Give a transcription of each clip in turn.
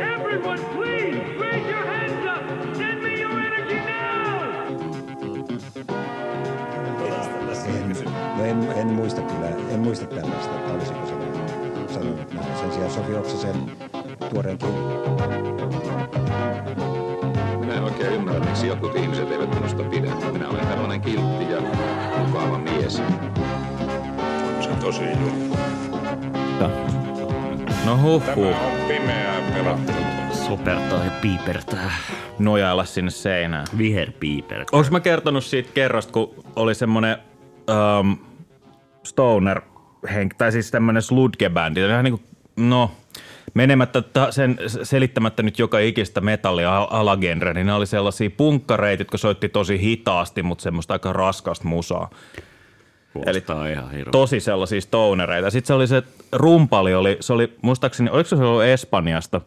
Everyone, please raise your hands up. Send me your energy now. En, no en, en, muista kyllä, en muista tällaista, että olisiko se näin sanonut näin. Sen sijaan Sofi Oksasen tuoreen Minä en oikein ymmärrä, miksi jotkut ihmiset eivät minusta pidä. Minä olen tällainen kiltti ja mukava mies. Juttu. No huh, Tämä huh. on pimeää pelattelua. Sopertaa ja piipertää. Nojailla sinne seinään. Viherpiiper. Onko mä kertonut siitä kerrasta, kun oli semmonen um, stoner henk, tai siis tämmönen sludge-bändi, vähän niinku, no, menemättä ta, sen selittämättä nyt joka ikistä metallia al- alagenre, niin ne oli sellaisia punkkareita, jotka soitti tosi hitaasti, mutta semmoista aika raskasta musaa. Kuulostaa ihan hirveä. Tosi sellaisia stonereita. Sitten se oli se rumpali, oli, se oli muistaakseni, oliko se ollut Espanjasta?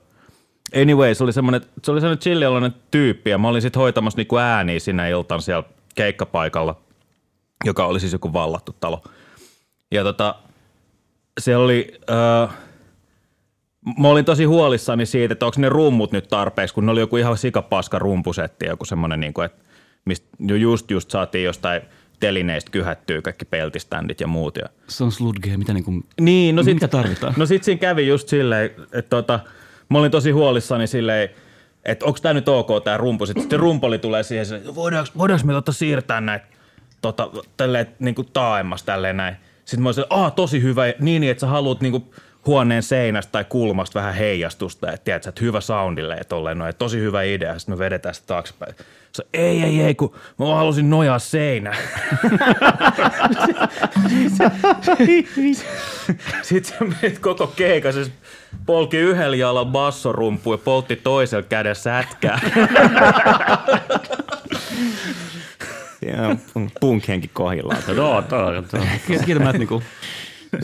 Anyway, se oli semmoinen, se oli semmoinen chillialainen tyyppi ja mä olin sitten hoitamassa niinku ääniä sinä iltan siellä keikkapaikalla, joka oli siis joku vallattu talo. Ja tota, se oli, äh, mä olin tosi huolissani siitä, että onko ne rummut nyt tarpeeksi, kun ne oli joku ihan sikapaska rumpusetti, joku semmoinen, niin kuin, että mistä just just saatiin jostain telineistä kyhättyä kaikki peltiständit ja muut. Ja Se on sludge, mitä niinku... niin, no sit, Mitä tarvitaan? No sit siinä kävi just silleen, että tota, mä olin tosi huolissani silleen, että onko tämä nyt ok tämä rumpu. Sitten sitten rumpali tulee siihen, että voidaanko, voidaanko me tota siirtää näitä tota, tälleen niin kuin taaemmas tälleen näin. Sitten mä olin silleen, ah tosi hyvä, niin, niin että sä haluat niin kuin huoneen seinästä tai kulmasta vähän heijastusta, että tiedät, sä, että hyvä soundille, että tolleen noin, tosi hyvä idea, sitten me vedetään sitä taaksepäin. Se, ei, ei, ei, kun mä vaan halusin nojaa seinään. Sitten se meni koko keikan, se polki yhdellä jalalla bassorumpu ja poltti toisella kädellä sätkää. Ja punk-henki kohillaan. Joo, toi, toi. Kieltämättä niinku...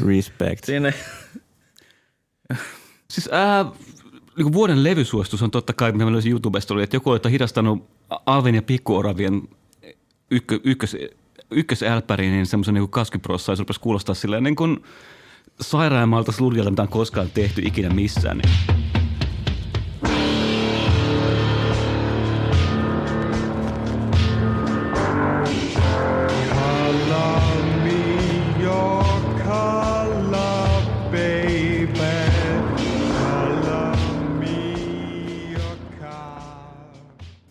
Respect. Sinne. Siis ää, niin vuoden levysuositus on totta kai, mitä mä löysin YouTubesta, oli, että joku oli hidastanut Alvin ja Pikkuoravien ykkö, ykkös, ykkösälpäriin niin semmoisen niin 20 prossaa, ja se rupesi kuulostaa silleen niin kuin sairaammalta sludjalta, mitä on koskaan tehty ikinä missään. Niin.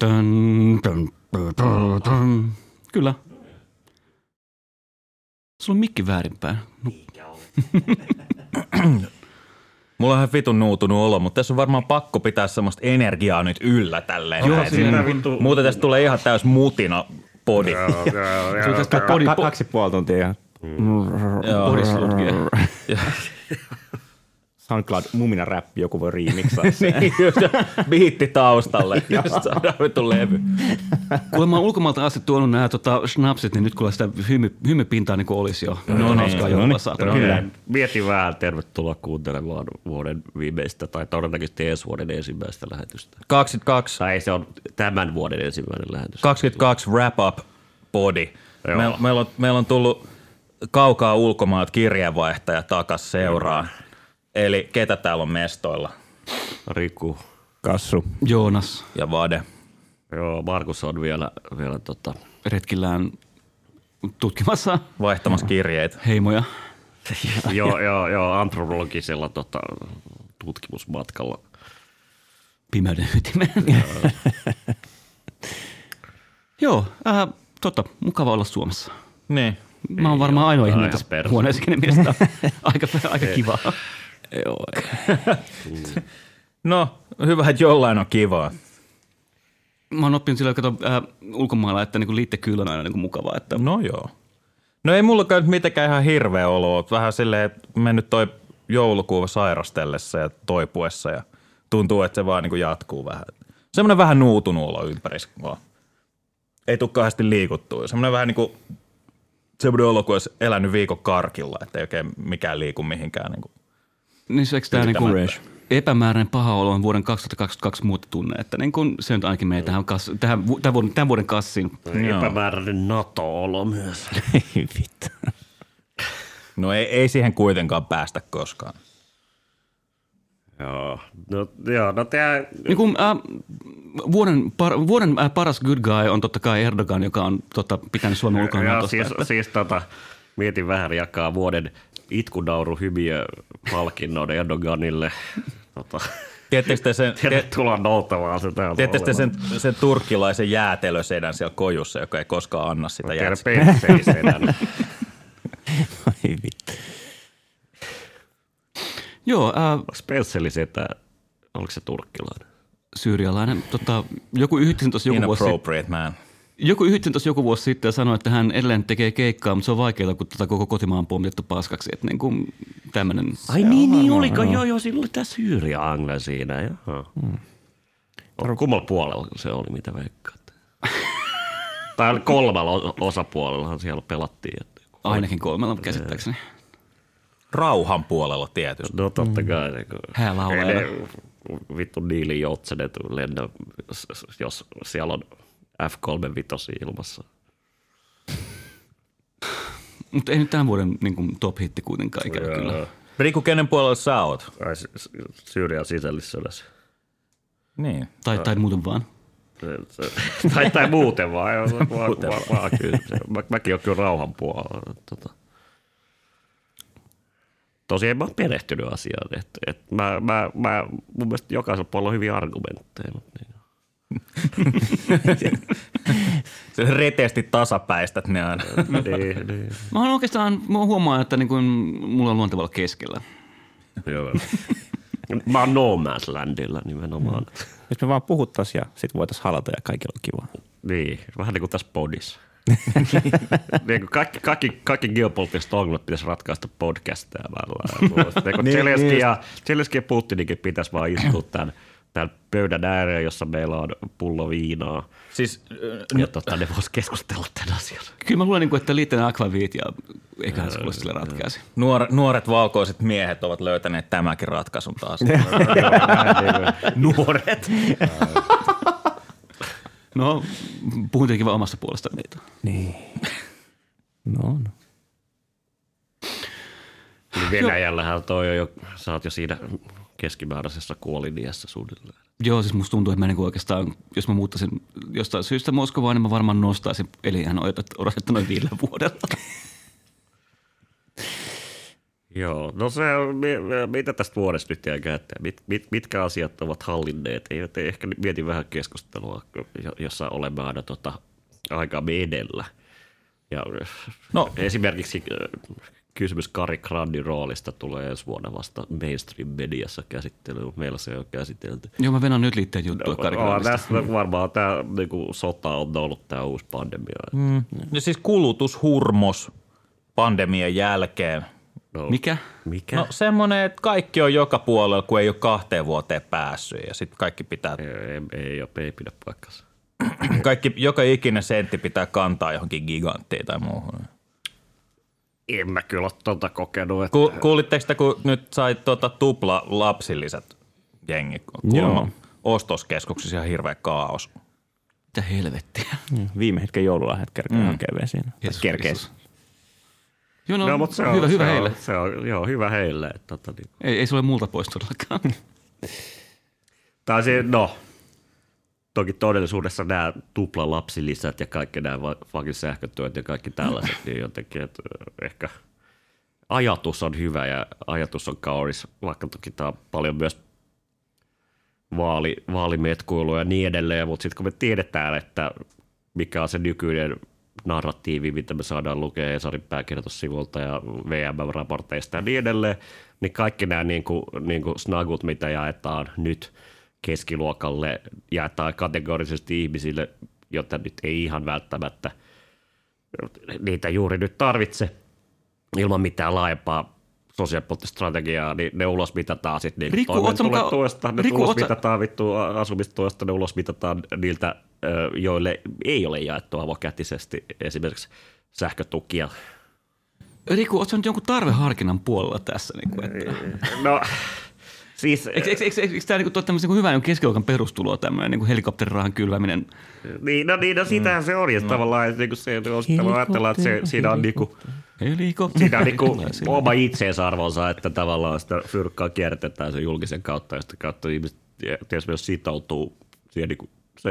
Dun, dun, dun, dun, dun. Kyllä. Sulla on mikki väärinpäin. No, Mulla on ihan vitun nuutunut olo, mutta tässä on varmaan pakko pitää semmoista energiaa nyt yllä tälleen. Joo, näin. siinä Mm. vittu- Muuten tästä tulee ihan täys mutina podi. se on tästä Ka- kaksi ja puoli tuntia. Joo. body sludge. SoundCloud mumina räppi, joku voi remixaa sen. niin, just, biitti taustalle, just saadaan vitun levy. Kuule, mä oon ulkomailta asti tuonut nämä tota, schnapsit, niin nyt kuule sitä hymy, hymypintaa niin kuin olisi jo. No, on hauskaa saatana. Kyllä. Mieti vähän, tervetuloa kuuntelemaan vuoden viimeistä tai todennäköisesti ensi vuoden ensimmäistä lähetystä. 22, Tai se on tämän vuoden ensimmäinen lähetys. 22 wrap up body. Joo. Meillä meil on, meil on tullut kaukaa ulkomaat kirjeenvaihtaja takas seuraan. Eli ketä täällä on mestoilla? Riku. Kassu. Joonas Ja Vade. Joo, Markus on vielä, vielä tota, retkillään tutkimassa Vaihtamassa kirjeitä. heimoja. joo, joo, joo, antropologisella tota, tutkimusmatkalla. Pimeyden ytimeen. Joo, äh, totta, mukava olla Suomessa. Niin. Mä oon varmaan ainoa ihminen tässä huoneessa, kenen mielestä aika, aika kivaa. Joo. No, hyvä, että jollain on kivaa. Mä oon oppinut sillä kato, äh, ulkomailla, että niinku liittekyllä on aina niinku mukavaa. Että No joo. No ei mullakaan nyt mitenkään ihan hirveä olo. Vähän silleen mennyt toi joulukuuva sairastellessa ja toipuessa ja tuntuu, että se vaan niin jatkuu vähän. Semmoinen vähän nuutunut olo ympärissä vaan. Ei tule kauheasti liikuttua. Semmoinen vähän niin kuin semmoinen olo, kun olisi elänyt viikon karkilla, että ei oikein mikään liiku mihinkään. Niin kuin. Niin se, niinku Fresh. epämääräinen paha olo on vuoden 2022 muuta tunne, että niin kun se nyt ainakin menee tähän, kas, tähän, tämän, vuoden, tämän vuoden kassiin. Epämääräinen NATO-olo myös. Vittu. No ei, ei siihen kuitenkaan päästä koskaan. Joo, no, joo, no tää, Niin kuin, äh, vuoden, par, vuoden äh, paras good guy on totta kai Erdogan, joka on tota, pitänyt Suomen ulkona joo, Natosta. siis, että- siis tota, mietin vähän jakaa vuoden itkunauru hymiö palkinnon Erdoganille. Tota, Tiedättekö te sen, tervetuloa noutamaan se täällä tiedättekö te sen, sen turkkilaisen jäätelösedän siellä kojussa, joka ei koskaan anna sitä jäätelöä? Terpeisenä. Ai vittu. Joo, äh, Spenceli setä, oliko se turkkilainen? syyrialainen. Tota, joku yhditin tuossa joku vuosi, Inappropriate man. Joku yhditin tuossa joku vuosi sitten ja sanoi, että hän edelleen tekee keikkaa, mutta se on vaikeaa, kun tota koko kotimaan on pommitettu paskaksi. Että niin kuin tämmöinen. Ai niin, niin oliko? Joo, joo, siinä oli tämä Syyria Angle siinä. Joo. Hmm. Kummalla puolella se oli, mitä veikkaat? tai kolmella osapuolellahan siellä pelattiin. Että Ainakin kolmella käsittääkseni. Rauhan puolella tietysti. No totta kai. Niin kuin, Hää laulaa vittu Niili Joutsenet lennä, jos siellä on F-35 ilmassa. Mutta ei nyt tämän vuoden niin kuin, top-hitti kuitenkaan ikävä kyllä. Riku, kenen puolella sä oot? Ai Syyrian sisällissodassa. Niin. Tai, tai muuten vaan. Tai, tai muuten vaan. Joo, vaan, vaan, kyllä. Mä, mäkin olen kyllä rauhan puolella. Tota. Tosiaan mä oon perehtynyt asiaan. Et, et mä, mä, mä, mun mielestä jokaisella puolella on hyviä argumentteja. Mutta niin. Se reteesti tasapäistät ne aina. niin, niin. Mä oon oikeastaan, mä huomaan, että niin kuin, mulla on luontevalla keskellä. Joo. Mä oon No Man's Landilla nimenomaan. Jos me vaan puhuttaisiin ja sit voitaisiin halata ja kaikilla on kiva. Niin, vähän niin kuin tässä podissa. niin kuin kaikki, kaikki, kaikki geopoliittiset ongelmat pitäisi ratkaista podcastaamalla. niin, niin, Zelenski, ja, Zelenski ja Putininkin pitäisi vaan istua tämän, tämän pöydän ääreen, jossa meillä on pullo viinaa. Siis Ja tota, ne voisi keskustella tämän asian. Kyllä mä luulen, niin kuin, että liittyen akvaviit ja eiköhän se sille ratkaisi. nuor, nuoret valkoiset miehet ovat löytäneet tämäkin ratkaisun taas. Nuoret. No, puhun tietenkin vaan omasta puolesta niitä. Niin. No, no. Niin Venäjällähän toi on jo, sä oot jo siinä keskimääräisessä kuoliniässä suunnilleen. Joo, siis musta tuntuu, että mä niin oikeastaan, jos mä muuttaisin jostain syystä Moskovaan, niin mä varmaan nostaisin eli ihan odotetta noin viidellä vuodella. Joo, no se on, mi- mi- mitä tästä vuodesta nyt jää käyttää? Mit, mit, mitkä asiat ovat hallinneet? Ei, ei ehkä mietin vähän keskustelua, jo- jossa olemme aina tota, aikaamme edellä. Ja No. no. esimerkiksi äh, kysymys Kari Grandin roolista tulee ensi vuonna vasta mainstream-mediassa käsittelyyn. Meillä se on käsitelty. Joo, mä venän nyt liitteen juttua no, No, Karikalaisesta. tästä varmaan tämä niinku, sota on ollut tämä uusi pandemia. Mm. Ja siis kulutushurmos pandemian jälkeen. No, Mikä? Mikä? No semmoinen, että kaikki on joka puolella, kun ei ole kahteen vuoteen päässyt ja sitten kaikki pitää, ei, ei, ei, ole- ei pidä paikkansa. kaikki, joka ikinen sentti pitää kantaa johonkin giganttiin tai muuhun. En mä kyllä ole tuota kokenut. Että... Ku, kuulitteko te, kun nyt sai tuota tupla lapsilliset jengi? Joo. ostoskeskuksissa ihan hirveä kaos. Mitä helvettiä? Viime hetken joululahjat kerkee mm. hakee siinä. Kerkeis. Joo, no, No, mutta se on, hyvä, se hyvä on, heille. Se on, joo, hyvä heille. Että, tota, niin. Ei, ei se ole multa pois todellakaan. Tai se, no, toki todellisuudessa nämä tuplalapsilisät ja kaikki nämä fucking sähkötyöt ja kaikki tällaiset, niin jotenkin, että ehkä ajatus on hyvä ja ajatus on kaunis, vaikka toki tämä on paljon myös vaali, vaalimetkuilua ja niin edelleen, mutta sitten kun me tiedetään, että mikä on se nykyinen narratiivi, mitä me saadaan lukea Esarin pääkirjoitussivulta ja VM-raporteista ja niin edelleen, niin kaikki nämä niin kuin, niin kuin snagut, mitä jaetaan nyt keskiluokalle, jaetaan kategorisesti ihmisille, jotta nyt ei ihan välttämättä niitä juuri nyt tarvitse ilman mitään laajempaa sosiaalipoliittista strategiaa, niin ne ulos mitataan sitten niin Riku, ootko muka- tuesta, ne Riku, ulos mitataan vittu asumistuesta, ne ulos mitataan niiltä, joille ei ole jaettu avokätisesti esimerkiksi sähkötukia. Riku, ootko nyt jonkun tarveharkinnan puolella tässä? Niin kuin, että... No, siis Eikö, eikö, eikö, eikö, tämä niin tuo tämmöisen niin hyvän keskiluokan perustulo, tämmöinen niin helikopterirahan kylväminen? Niin, no, niin, no sitähän se on. Ja mm. tavallaan että niinku se, tavallaan ajatellaan, että se, siinä on niinku, Helikopteri. Siinä on niinku tulee sinne. oma itseisarvonsa, että tavallaan sitä fyrkkaa kiertetään sen julkisen kautta ja sitä kautta ihmiset tietysti myös sitoutuu siihen niinku, se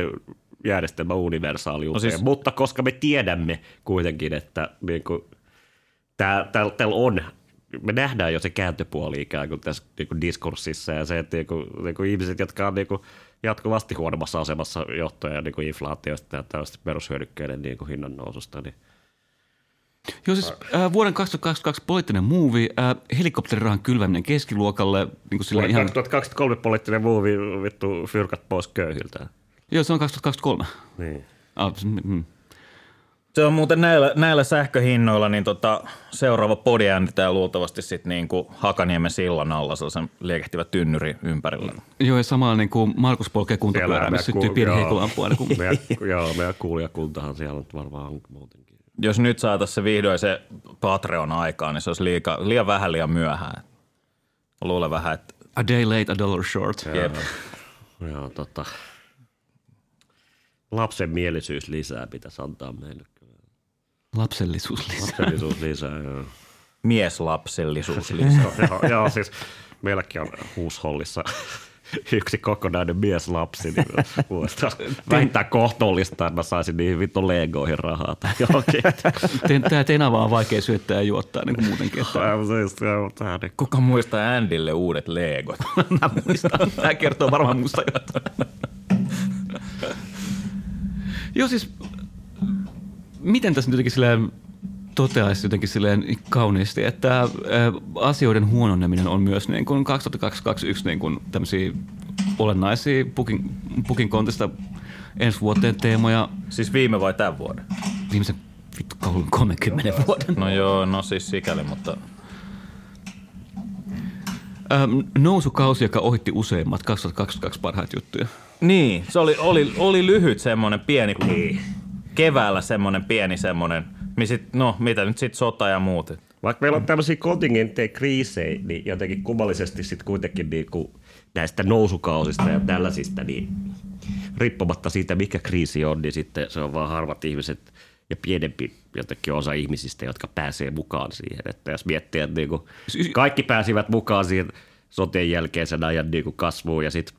järjestelmä universaaliuteen. No siis, Mutta koska me tiedämme kuitenkin, että niinku, tää, tää, täällä on, me nähdään jo se kääntöpuoli ikään kuin tässä niinku diskurssissa ja se, että niinku, niinku ihmiset, jotka on niinku jatkuvasti huonommassa asemassa johtuen niinku inflaatiosta ja tällaista perushyödykkeiden niinku hinnan noususta, niin Joo, siis äh, vuoden 2022 poliittinen movie, äh, helikopterirahan kylväminen keskiluokalle. Niin kuin sillä Vuoden ihan, 2023 poliittinen muuvi vittu fyrkat pois köyhiltä. joo, se on 2023. Niin. Ah, mm, mm. Se on muuten näillä, näillä sähköhinnoilla, niin tota, seuraava podi äänitetään luultavasti sitten niin kuin Hakaniemen sillan alla sellaisen liekehtivä tynnyri ympärillä. Joo, ja samalla niin kuin Markus polkee missä syttyy ku- pieni joo. heikolampua. Niin kuin, Meidän, joo, meidän kuulijakuntahan siellä on varmaan on muutenkin. Jos nyt saataisiin se vihdoin se Patreon aikaan, niin se olisi liika, liian vähän liian myöhään. Luulen vähän, että a day late, a dollar short. jep. Joo, tota, lapsen mielisyys lisää pitäisi antaa meille. Lapsellisuus lisää. Lapsellisuus lisää, joo. mieslapsellisuus lisää. joo, joo, siis meilläkin on huushollissa yksi kokonainen mieslapsi, niin voisi vähintään kohtuullista, että mä saisin niihin vittu legoihin rahaa tai johonkin. Tämä tenava on vaikea syöttää ja juottaa niin kuin muutenkin. Että siis, joo, tää niin Kuka muistaa Andylle uudet legot? mä muistan. Tämä kertoo varmaan musta jotain. Joo, siis miten tässä nyt jotenkin silleen toteaisi jotenkin silleen kauniisti, että ä, asioiden huononeminen on myös niin kuin 2021 niin kuin tämmöisiä olennaisia Pukin, Pukin kontista ensi vuoteen teemoja Siis viime vai tämän vuoden? viimeisen vittu kauan 30 vuoden. No joo, no siis sikäli, mutta Ähm, nousukausi, joka ohitti useimmat 2022 parhaita juttuja. Niin, se oli, oli, oli lyhyt semmoinen pieni, keväällä semmoinen pieni semmoinen, sit, no mitä nyt sitten sota ja muut. Vaikka meillä on tämmöisiä kontingenttejä kriisejä, niin jotenkin kummallisesti sitten kuitenkin niinku näistä nousukausista ja tällaisista, niin riippumatta siitä, mikä kriisi on, niin sitten se on vaan harvat ihmiset ja pienempi jotenkin osa ihmisistä, jotka pääsee mukaan siihen. Että jos miettii, että niinku kaikki pääsivät mukaan siihen sotien jälkeisen ajan niinku kasvuun ja sitten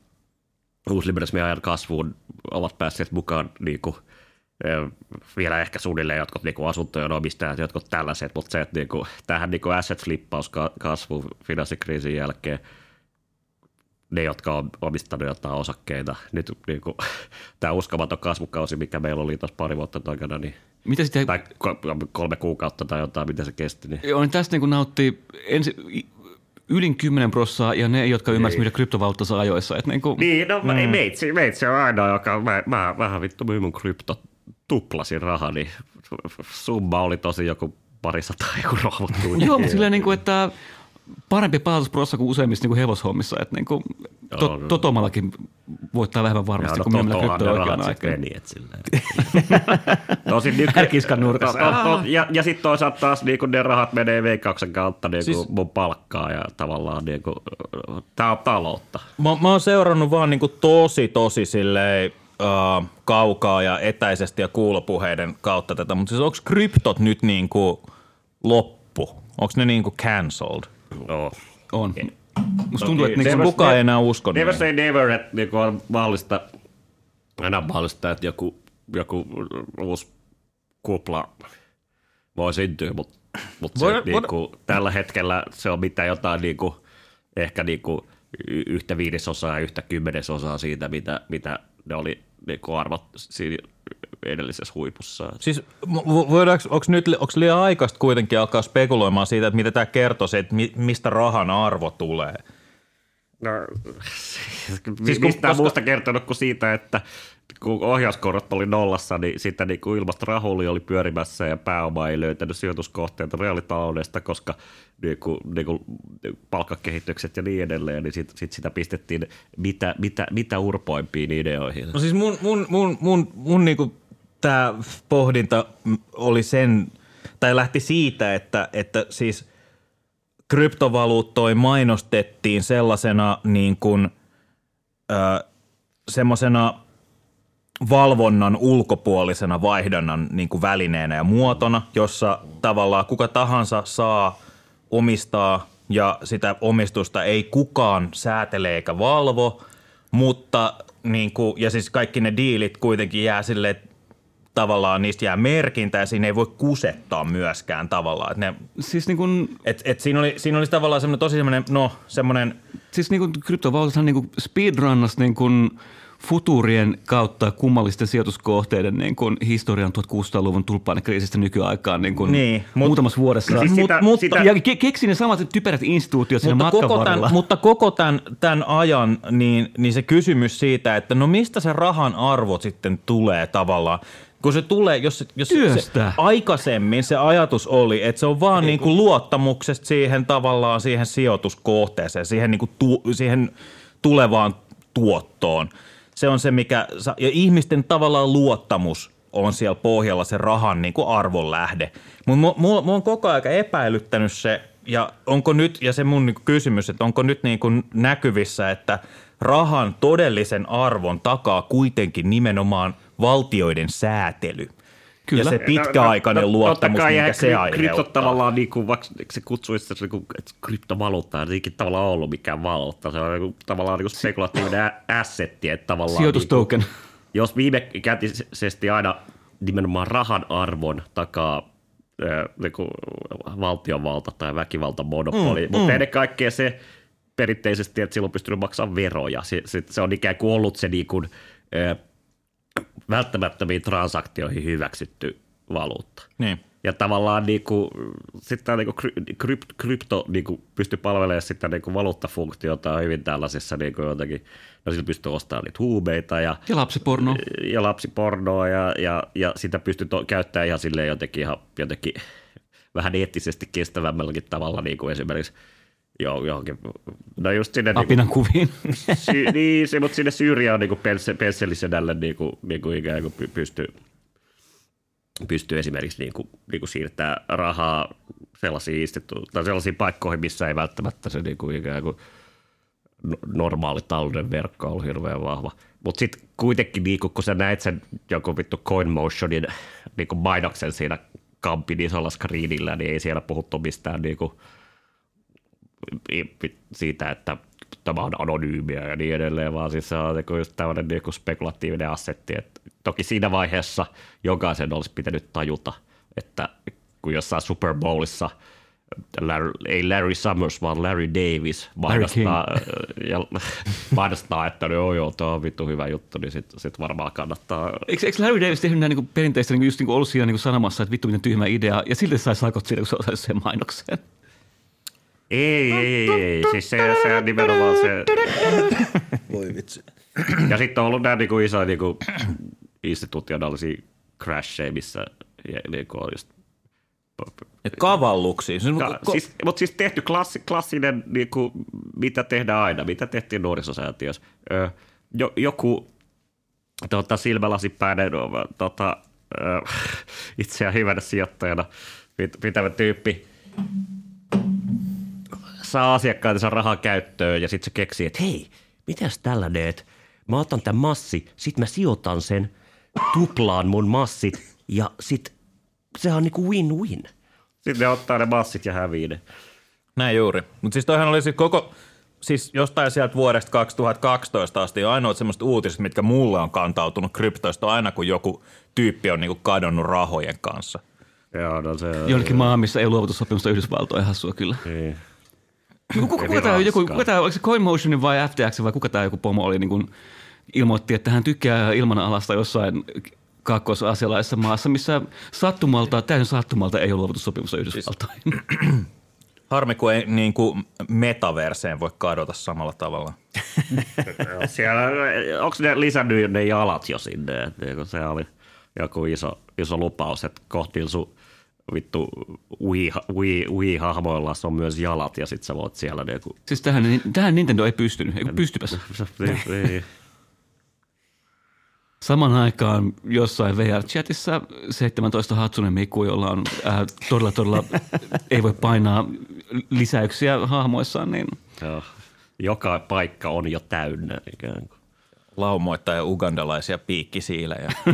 uusliberalismin ajan kasvuun ovat päässeet mukaan niinku, eh, vielä ehkä suunnilleen jotkut niinku asuntojen omistajat, jotkut tällaiset, mutta se, että niinku, tähän niinku asset flippaus ka- kasvu finanssikriisin jälkeen, ne, jotka on omistanut jotain osakkeita, nyt niinku, tämä uskomaton kasvukausi, mikä meillä oli tuossa pari vuotta takana, niin, Mitä sitten tai ko- kolme kuukautta tai jotain, mitä se kesti, niin Joo, niin tästä niin nauttii ensi, ylin 10 prossaa ja ne, jotka ymmärsivät, mitä kryptovaluuttansa ajoissa. Että niin kuin, Niin, no mm. meitsi, meitsi on aina, joka, mä, mä vähän vittu myin mun krypto, tuplasin rahani. Summa oli tosi joku parisataa euroa, mutta Joo, mutta silleen, niin kuin, että parempi palautusprossa kuin useimmissa niin kuin hevoshommissa. Että niin kuin, to, no. totomallakin voittaa vähemmän varmasti no, kuin myymällä totohan kryptoa ne oikeaan aikaan. meni, et silleen. Tosin nyt, Härkiskan nurkassa. To- to- ja, ja sitten toisaalta taas niin ne rahat menee veikkauksen kautta niin siis, mun palkkaa ja tavallaan niin kuin, tää on taloutta. Mä, mä oon seurannut vaan niinku tosi, tosi silleen uh, kaukaa ja etäisesti ja kuulopuheiden kautta tätä, mutta siis onko kryptot nyt niinku loppu? Onko ne niinku cancelled? No. On. Musta tuntuu, että niin se kuin, kukaan ei enää usko Never say never, että niin on mahdollista, aina mahdollista, että joku, joku uusi kupla voi syntyä, mutta mut se, Voi- niin kuin, tällä hetkellä se on mitä jotain niin kuin, ehkä niin kuin, y- yhtä viidesosaa ja yhtä kymmenesosaa siitä, mitä, mitä ne oli niin kuin arvot siinä edellisessä huipussa. Siis voidaanko, onko nyt onko liian aikaista kuitenkin alkaa spekuloimaan siitä, että mitä tämä kertoo, se, että mi, mistä rahan arvo tulee? No, Siis siis kun- mistään koska- muusta kertonut kuin siitä, että kun ohjauskorot oli nollassa, niin sitten niin kuin ilmasta rahuli oli pyörimässä ja pääoma ei löytänyt sijoituskohteita reaalitaloudesta, koska niin kuin, niin kuin palkkakehitykset ja niin edelleen, niin sitten sit sitä pistettiin mitä, mitä, mitä urpoimpiin ideoihin. No siis mun, mun, mun, mun, mun niinku tämä pohdinta oli sen, tai lähti siitä, että, että siis kryptovaluuttoi mainostettiin sellaisena niin kuin, ö, semmoisena valvonnan ulkopuolisena vaihdannan niin kuin välineenä ja muotona, jossa tavallaan kuka tahansa saa omistaa ja sitä omistusta ei kukaan säätele eikä valvo, mutta niin kuin, ja siis kaikki ne diilit kuitenkin jää sille tavallaan niistä jää merkintä ja siinä ei voi kusettaa myöskään tavallaan. Et ne, Siis niin kuin, et, et siinä, oli, siinä olisi tavallaan semmoinen tosi semmoinen, no semmoinen, siis niin kuin kryptovaluutathan niin kuin speedrunnas niin kuin futurien kautta kummallisten sijoituskohteiden niin kuin historian 1600-luvun tulppaanekriisistä nykyaikaan niin kuin Niin, mut- muutamassa vuodessa. Siis Mut- sitä- mutta, sitä- ja ke- keksi ne samat typerät instituutiot siinä mutta matkan koko, varrella. tämän, mutta koko tämän, tämän ajan niin, niin se kysymys siitä, että no mistä se rahan arvo sitten tulee tavallaan, kun se tulee, jos, jos Työstä. se, aikaisemmin se ajatus oli, että se on vaan niin kuin luottamuksesta siihen tavallaan siihen sijoituskohteeseen, siihen, niin kuin tu, siihen tulevaan tuottoon. Se on se, mikä, ja ihmisten tavallaan luottamus on siellä pohjalla se rahan niin kuin arvon lähde. Mutta mulla, mulla on koko ajan epäilyttänyt se, ja onko nyt, ja se mun niin kysymys, että onko nyt niin kuin näkyvissä, että rahan todellisen arvon takaa kuitenkin nimenomaan valtioiden säätely. Kyllä. Ja se pitkäaikainen No, no, luottamus, kai eihän se aiheuttaa. Kryptot tavallaan, niin kuin, vaikka se kutsuisi sitä niin kuin, että kryptovaluutta, ei tavallaan ollut mikään valuutta. Se on niin kuin, tavallaan niin spekulatiivinen assetti, että tavallaan... Sijoitustoken. Niin kuin, jos viimekätisesti aina nimenomaan rahan arvon takaa niin kuin valtionvalta tai väkivaltamonopoli, mm, mutta mm. ennen kaikkea se perinteisesti, että silloin on pystynyt maksamaan veroja. Se, se, se on ikään kuin ollut se niin kuin, välttämättömiin transaktioihin hyväksytty valuutta. Niin. Ja tavallaan niin kuin, sitten niin kuin kryp, krypto niin kuin pystyy palvelemaan sitä niin kuin valuuttafunktiota hyvin tällaisissa niin kuin jotenkin, no sillä pystyy ostamaan niitä huumeita ja, Ja lapsiporno. ja lapsipornoa ja, ja, ja sitä pystyy to, käyttämään ihan silleen jotenkin, ihan, jotenkin vähän eettisesti kestävämmälläkin tavalla, niin kuin esimerkiksi jo, johonkin, no just sinne niin kuin, Apinan kuviin. sy, niin, se, mutta sinne Syyriaan niin penssellisenälle niin kuin, niin kuin ikään kuin py- pystyy, pystyy esimerkiksi niin kuin, niin kuin siirtää rahaa sellaisiin, institu- tai sellaisiin paikkoihin, missä ei välttämättä se niin kuin ikään kuin no- normaali talouden verkko on hirveän vahva. Mutta sitten kuitenkin, niin kun sä näet sen joku vittu CoinMotionin niin mainoksen siinä kampin isolla screenillä, niin ei siellä puhuttu mistään niin kuin, siitä, että tämä on anonyymiä ja niin edelleen, vaan siis se on niinku just tämmöinen niinku spekulatiivinen assetti. Että toki siinä vaiheessa jokaisen olisi pitänyt tajuta, että kun jossain Super Bowlissa Larry, ei Larry Summers, vaan Larry Davis mainostaa, ja mainostaa että no joo, joo, tämä on vittu hyvä juttu, niin sitten sit varmaan kannattaa Eikö, eikö Larry Davis tehnyt näin niin perinteistä, niin just niin ollut siinä niin sanomassa, että vittu miten tyhmä idea, ja silti sai sakot siitä, kun se osaisi sen mainokseen. Ei, ei, ei, ei. Siis se, se on nimenomaan se. Voi vitsi. Ja sitten on ollut nämä niinku isoja niinku institutionaalisia crasheja, missä ja, niinku on just Et kavalluksiin. Siis, Ka- ko- siis, mutta siis tehty klassi, klassinen, niin kuin, mitä tehdään aina, mitä tehtiin nuorisosäätiössä. Ö, jo, joku tota, silmälasipäinen tota, ö, itseään hyvänä sijoittajana pit- pitävä tyyppi saa asiakkaidensa rahaa käyttöön ja sitten se keksii, että hei, mitäs tällainen, että mä otan tämän massi, sit mä sijoitan sen, tuplaan mun massit ja sit sehän on niinku win-win. Sitten ne ottaa ne massit ja hävii ne. Näin juuri. Mutta siis toihan oli siis koko, siis jostain sieltä vuodesta 2012 asti ainoat semmoista uutiset, mitkä mulle on kantautunut kryptoista aina, kun joku tyyppi on niinku kadonnut rahojen kanssa. Joo, no se on. Jonnekin maahan, missä ei luovutussopimusta Yhdysvaltojen hassua kyllä. Niin. Kuka, kuka tämä joku, kuka tämä, oliko se CoinMotionin vai FTX vai kuka tämä joku pomo oli niin kuin, ilmoitti, että hän tykkää ilmanalasta jossain kaakkois-asialaisessa maassa, missä sattumalta, täysin sattumalta ei ole luovutussopimusta Yhdysvaltoihin. Harmi, kun ei niin kuin metaverseen voi kadota samalla tavalla. Siellä, onko ne lisännyt ne jalat jo sinne? Kun se oli joku iso, iso lupaus, että kohti sun vittu Wii- Wii- Wii-hahmoilla on myös jalat ja sit sä voit siellä niinku... Siis tähän, tähän Nintendo ei pystynyt, eikö pystypäs. Niin. Saman aikaan jossain VR-chatissa 17 Hatsune Miku, jolla on äh, todella, todella, ei voi painaa lisäyksiä hahmoissaan, niin Joo. Joka paikka on jo täynnä ikään kuin. laumoittaa ja ugandalaisia piikkisiilejä.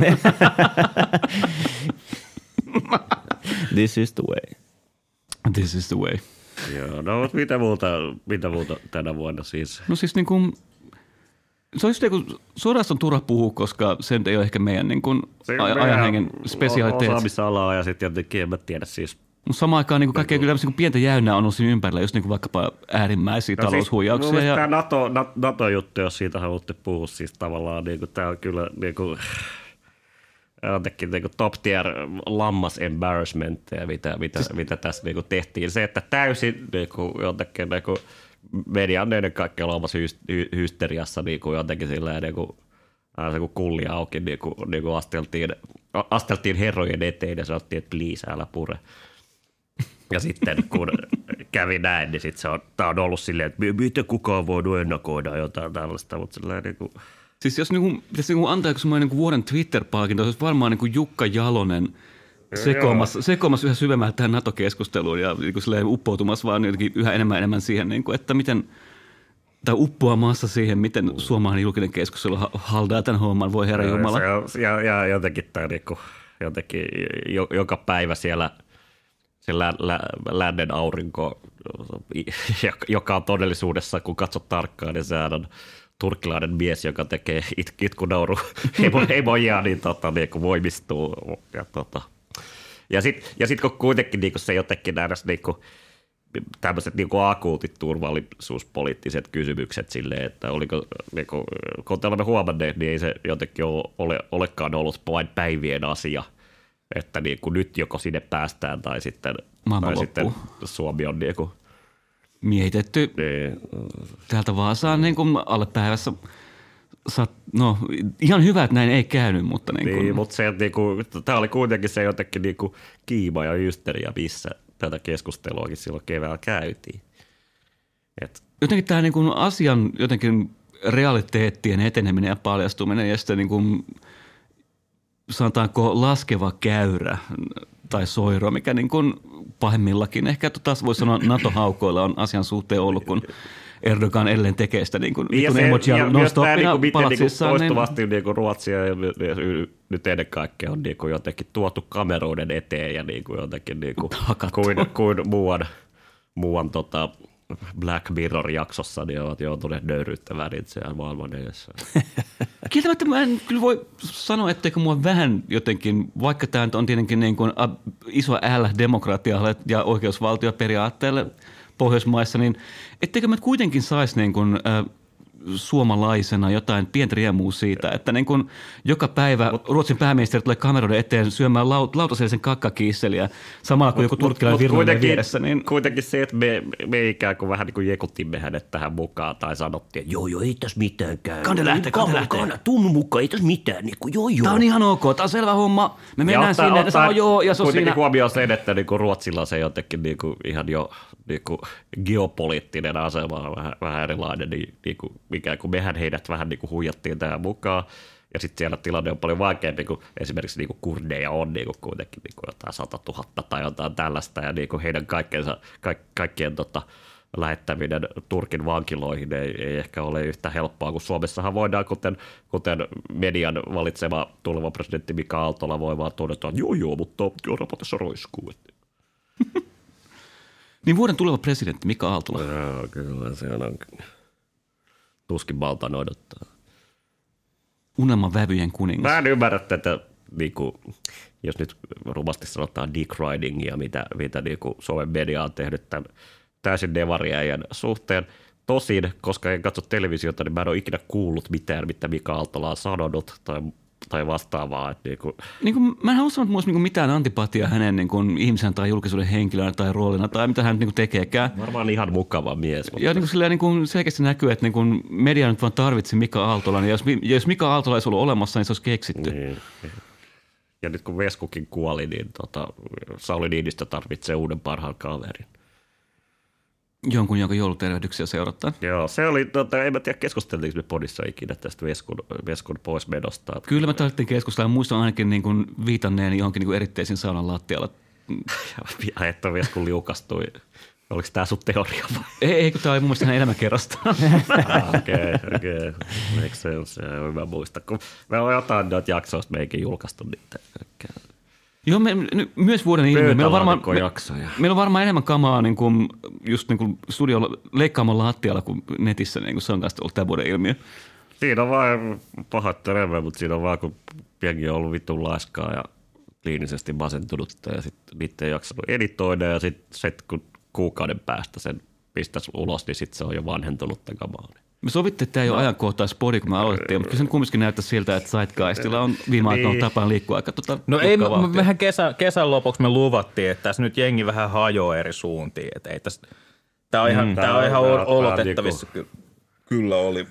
This is the way. This is the way. Joo, no mutta mitä muuta, mitä muuta tänä vuonna siis? No siis niin kuin, se olisi niin kuin, sodasta on turha puhua, koska se nyt ei ole ehkä meidän niin kuin, ajanhengen spesialiteet. Osaamisalaa ja sitten jotenkin, en mä tiedä siis. Mutta samaan aikaan niin kaikkea kyllä niin pientä jäynnää on ollut siinä ympärillä, just niin vaikkapa äärimmäisiä No taloushuijauksia. Siis, ja, tämä NATO, Na- NATO-juttu, jos siitä haluatte puhua, siis tavallaan niin kuin, tämä on kyllä niin kuin, jotenkin niin top tier lammas embarrassment ja mitä, mitä, siis, mitä tässä niin kuin tehtiin. Se, että täysin niin kuin, jotenkin niin kuin, media on ennen kaikkea olemassa hy- hysteriassa niin kuin jotenkin sillä niin kuin, aina se kun kulli auki, niin kuin, niin kuin asteltiin, asteltiin herrojen eteen ja sanottiin, että please, älä pure. Ja sitten kun kävi näin, niin sit se on, tää on ollut silleen, että mi- miten kukaan voi ennakoida jotain tällaista, mutta sellainen niin kuin, Siis jos niinku, pitäisi niinku antaa joku semmoinen niinku vuoden Twitter-palkinto, se olisi varmaan niinku Jukka Jalonen sekoamassa, sekoamassa yhä syvemmälle tähän NATO-keskusteluun ja niinku uppoutumassa vaan jotenkin yhä enemmän enemmän siihen, niinku, että miten, tai uppoamassa siihen, miten suomalainen julkinen keskustelu ha- haldaa tämän homman, voi herra Jumala. Ja, ja jotenkin tämä niinku, jotenkin jo, joka päivä siellä se lä, lä, lännen aurinko, joka on todellisuudessa, kun katsot tarkkaan, niin sehän on turkkilainen mies, joka tekee it, itkunauru emoja, niin, tota, niin kun voimistuu. Ja, tota. ja sitten ja sit, kun kuitenkin niin kun se jotenkin nähdä niin kun, tämmöiset niin akuutit turvallisuuspoliittiset kysymykset silleen, että oliko, niin kuin, kun olemme huomanneet, niin ei se jotenkin ole, ole, olekaan ollut vain päivien asia, että niin kuin nyt joko sinne päästään tai sitten, tai sitten. Suomi on niin kuin, Miehitetty niin, täältä Vaasaan niin kuin alle päivässä. Saat, no ihan hyvä, että näin ei käynyt, mutta niin kuin, niin mutta se, niin kuin, tämä oli kuitenkin se jotenkin niin kuin kiima ja hysteria, missä tätä keskusteluakin silloin keväällä käytiin. Et, jotenkin tämä niin kuin asian jotenkin realiteettien eteneminen ja paljastuminen ja sitten niin kuin, sanotaanko laskeva käyrä tai soiro, mikä niin kuin pahimmillakin ehkä taas voi sanoa NATO-haukoilla on asian suhteen ollut, kun Erdogan edelleen tekee sitä niin kuin emojia myös tää non-stopina niinku, miten niinku palatsissaan. Niin, toistuvasti niinku Ruotsia ja ja nyt ennen kaikkea on niinku jotenkin tuotu kameroiden eteen ja niinku jotenkin niinku, Hakattu. kuin, kuin muuan, muuan tota Black Mirror-jaksossa, niin ovat joutuneet nöyryyttämään itseään maailman edessä. Kieltämättä mä en kyllä voi sanoa, etteikö mua vähän jotenkin, vaikka tämä on tietenkin niin kuin a, iso L demokratialle ja oikeusvaltioperiaatteelle Pohjoismaissa, niin etteikö mä kuitenkin saisi niin kuin, ä, suomalaisena jotain pientä riemua siitä, että niin kuin joka päivä Ruotsin pääministeri tulee kameroiden eteen syömään laut, lautasellisen kakkakiisseliä samalla kuin joku turkkilainen virnoinen vieressä. Niin, kuitenkin se, että me, me ikään kuin vähän niin kuin jekutimme hänet tähän mukaan tai sanottiin, että joo, joo, ei tässä mitään käy. Kande lähtee, kande lähtee. Kanna, tunnu mukaan, ei tässä mitään, niin kuin, joo, joo. Tämä on ihan ok, tämä on selvä homma. Me mennään ottaa- sinne, että ottaa sanoo joo, ja se on kuitenkin siinä. huomioon sen, että niinku Ruotsilla se jotenkin niinku ihan jo niinku geopoliittinen asema on vähän, vähän erilainen, niin niinku, ikään kuin mehän heidät vähän niinku huijattiin tähän mukaan. Ja sitten siellä tilanne on paljon vaikeampi, kun esimerkiksi niinku kurdeja on niinku kuitenkin niinku jotain 100 000 tai jotain tällaista, ja niinku heidän kaikkeensa, kaik, kaikkien tota, lähettäminen Turkin vankiloihin ei, ei ehkä ole yhtä helppoa, kun Suomessahan voidaan, kuten, kuten median valitsema tuleva presidentti Mika Aaltola voi vaan todeta, että joo joo, mutta Eurooppa tässä roiskuu. Että- Niin vuoden tuleva presidentti Mika Aaltola. Joo, kyllä se on. Tuskin valtaan odottaa. Unelman vävyjen kuningas. Mä en ymmärrä tätä, niinku, jos nyt rumasti sanotaan dick ridingia, mitä, mitä niinku Suomen media on tehnyt tämän täysin devariäijän suhteen. Tosin, koska en katso televisiota, niin mä en ole ikinä kuullut mitään, mitä Mika Aaltola on sanonut tai, tai vastaavaa. Että niinku, Niin kuin, mä en halua sanoa, että mulla olisi niin mitään antipatiaa hänen niin kuin, ihmisen tai julkisuuden henkilönä tai roolina tai mitä hän niin kuin, tekeekään. varmaan ihan mukava mies. Mutta Ja niin kuin, silleen, niin kuin selkeästi näkyy, että niin kuin, media nyt vaan tarvitsi Mika Aaltolan. Ja jos, jos Mika Aaltola olisi ollut olemassa, niin se olisi keksitty. Niin. Ja nyt kun Veskukin kuoli, niin tota, Sauli Niinistö tarvitsee uuden parhaan kaverin. Jonkun, jonka joulutervehdyksiä seurataan. Joo, se oli, tota, en mä tiedä keskusteltiinko me podissa ikinä tästä Veskun, Veskun poismenosta. Kyllä me tarvittiin keskustella. Muistan ainakin niin kuin, viitanneen johonkin niin kuin eritteisiin saunan lattialla. Ja että Veskun liukastui Oliko tämä sun teoria vai? Ei, ei kun tämä oli mun mielestä hänen elämäkerrasta. Ah, Okei, okei. Makes sense. Mä muistan, kun me on jotain noita jaksoista meikin julkaistu niitä. Joo, me, ny- myös vuoden ilmiö. Meillä on varmaan, me, meillä on varmaan enemmän kamaa niin kuin, just niin kuin studiolla leikkaamalla lattialla kuin netissä. Niin kuin se on kanssa ollut tämä vuoden ilmiö. Siinä on vaan pahoittelemme, mutta siinä on vaan, kun jengi on ollut vittu laiskaa ja kliinisesti masentunutta ja sitten niitä ei jaksanut editoida ja sitten sit, kun kuukauden päästä sen pistäisi ulos, niin sitten se on jo vanhentunutta kamaa. Me sovittiin, että tämä ei ole ajankohtaispodi, kun me aloitettiin, mutta kyllä se kumminkin näyttää siltä, että Zeitgeistilla on viime aikoina Niin. tapana liikkua aika tota, No ei, me, mehän kesä, kesän lopuksi me luvattiin, että tässä nyt jengi vähän hajoaa eri suuntiin. Että ei tässä, tää on ihan, mm, tää Tää on on- ihan olotettavissa. Ky- Kyllä oli.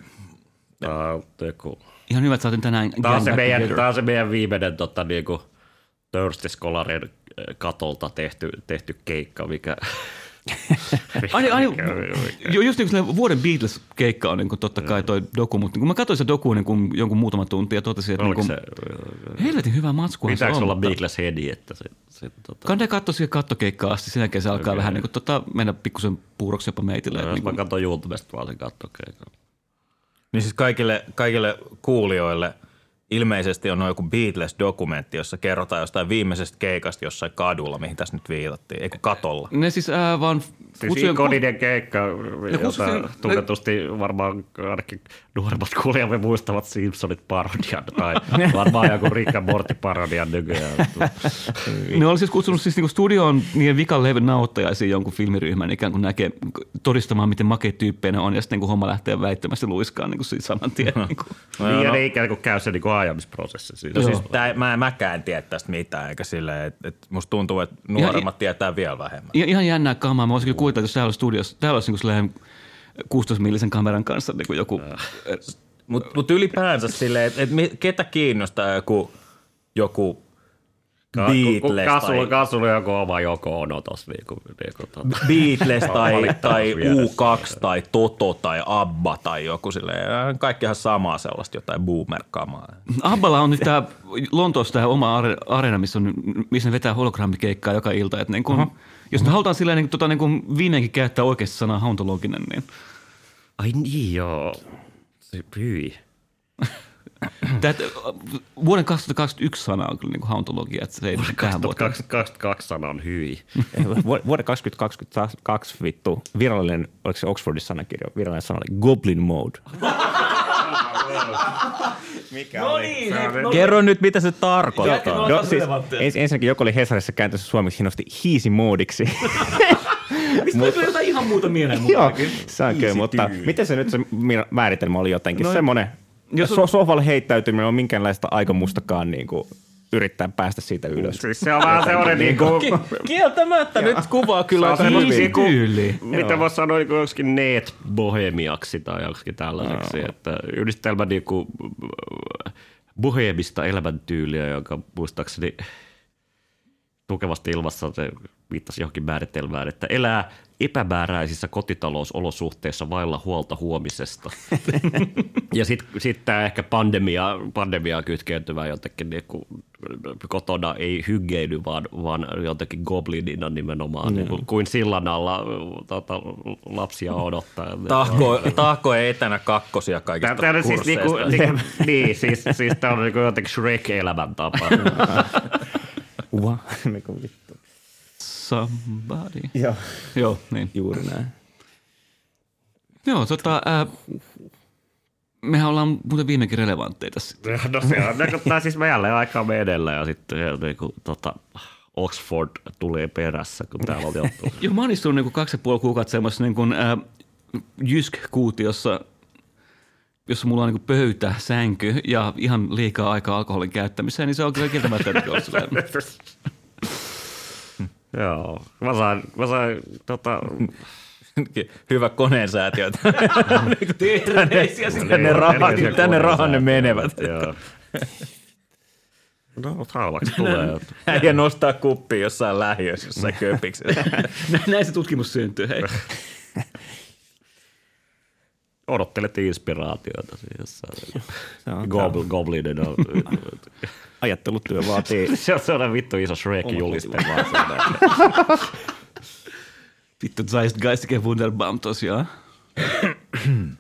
Tää on, joku, Ihan hyvä, että saatiin tänään tää on, se, meidän, tää on se meidän viimeinen tota, niinku, Thirsty Scholarin äh, katolta tehty, tehty keikka, mikä... Ai, ai, mikä- mikä- jo, just niin kuin vuoden Beatles-keikka on niin kuin totta kai toi doku, mutta kun mä katsoin se doku niin kuin jonkun muutama tunti ja totesin, että niin Oliko kuin, se, helvetin hyvä matskua se on. olla Beatles Headi, että se, se tota, Kande katso siihen kattokeikkaan asti, sen jälkeen se alkaa Okei. vähän niin kuin, tota, mennä pikkusen puuroksi jopa meitille. että jos niin mä kuin, katson YouTubesta vaan sen kattokeikan. Niin siis kaikille, kaikille kuulijoille ilmeisesti on joku Beatles-dokumentti, jossa kerrotaan jostain viimeisestä keikasta jossain kadulla, mihin tässä nyt viitattiin, eikö katolla. ne siis ää, vaan Siis kutsujen- ikoninen keikka, kutsusin- jota tunnetusti varmaan ainakin nuoremmat kuulijamme muistavat Simpsonit parodian tai varmaan joku Rick and Morty parodian nykyään. Ne oli siis kutsunut siis niinku studioon niiden vikan levyn nauhoittajaisiin jonkun filmiryhmän ikään kuin näkee, todistamaan, miten makeita tyyppejä ne on, ja sitten niinku homma lähtee väittämästi luiskaan niinku siitä saman tien. niinku. niin ja ne ikään kuin käy se niin kuin ajamisprosessi. Siinä. No siis tää, mä, en mäkään tiedä tästä mitään, eikä silleen, että et musta tuntuu, että nuoremmat tietää vielä vähemmän. Ja, ihan jännää kamaa. Mä kyllä kuvitella, jos täällä olisi studiossa, täällä olisi niinku 16-millisen kameran kanssa niin kuin joku... Mutta mut ylipäänsä silleen, että et ketä kiinnostaa joku, joku Beatles Kasulla, tai, kasulla joku oma joko ono tossa. Niin kuin, niin kuin, tota. Beatles tai, tai vieressä. U2 tai Toto tai Abba tai joku silleen, kaikkihan samaa sellaista jotain boomer-kamaa. Abballa on nyt tämä Lontoossa tämä oma are- areena, missä, on, missä ne vetää hologrammikeikkaa joka ilta. Että niin kun, jos me halutaan silleen niin, tota, niin kun viimeinkin käyttää oikeasti sanaa hauntologinen, niin Ai niin joo. Se hyi. Tät, vuoden 2021 sana on kyllä niin hauntologia, että se ei tähän vuoteen. 2022 sana on hyi. Vu- Vuoden 2022 vittu virallinen, oliko se Oxfordin sanakirja, virallinen sana oli Goblin Mode. Mikä no niin, Kerro nyt, mitä se tarkoittaa. No, siis, ens, ensinnäkin joku oli Hesarissa kääntössä suomeksi hienosti hiisi moodiksi. Mistä tuli jotain ihan muuta mieleen Joo, se on kyllä, mutta miten se nyt se määritelmä oli jotenkin? No, Semmoinen, jos so- sohvalle heittäytyminen on minkäänlaista aikomustakaan niin kuin, yrittää päästä siitä ylös. Siis se on vähän sellainen niin kuin, Kieltämättä nyt kuvaa kyllä Se on semmoinen tyyli. Mitä voisi sanoa niin joskin neet bohemiaksi tai joskin tällaiseksi, no. että yhdistelmä niin kuin bohemista elämäntyyliä, joka muistaakseni tukevasti ilmassa se viittasi johonkin määritelmään, että elää epämääräisissä kotitalousolosuhteissa vailla huolta huomisesta. ja sitten sit tämä ehkä pandemia, pandemiaa kytkeytyvä jotenkin niin kuin kotona ei hygeily, vaan, vaan jotenkin goblinina nimenomaan, niin kuin, kuin sillan alla tota, lapsia odottaa. Tahko, tahko ei etänä kakkosia kaikista Tämä on siis niinku, niinku, niin, siis, siis tämä on niinku jotenkin Shrek-elämäntapa. Mikä vittu. Somebody. Joo, Joo, niin. juuri näin. Joo, tota, ää, mehän ollaan muuten viimekin relevantteja tässä. no se on, niinku, tää siis me jälleen aikaa me edellä ja sitten niinku, tota, Oxford tulee perässä, kun täällä on joutu. Joo, mä oon istunut niin kaksi ja puoli kuukautta semmoisessa niin kuin, ää, jysk-kuutiossa, jossa mulla on niin pöytä, sänky ja ihan liikaa aikaa alkoholin käyttämiseen, niin se on kyllä kieltämättä sellainen. Joo, mä sain, mä sain tota, Hyvä koneensäätiö. Terveisiä Tänne rahat, tänne rahat ne menevät. Joo. No, halvaksi tulee. Äijä nostaa kuppi jossain lähiössä, jossain köpiksessä. Näin se tutkimus syntyy, hei. Odottelet inspiraatiota siis Se on. Ajattelutyö vaatii Se on sellainen vittu iso Shrek-juliste vaan. Vittu Zeitgeistige Wunderbaum tosiaan.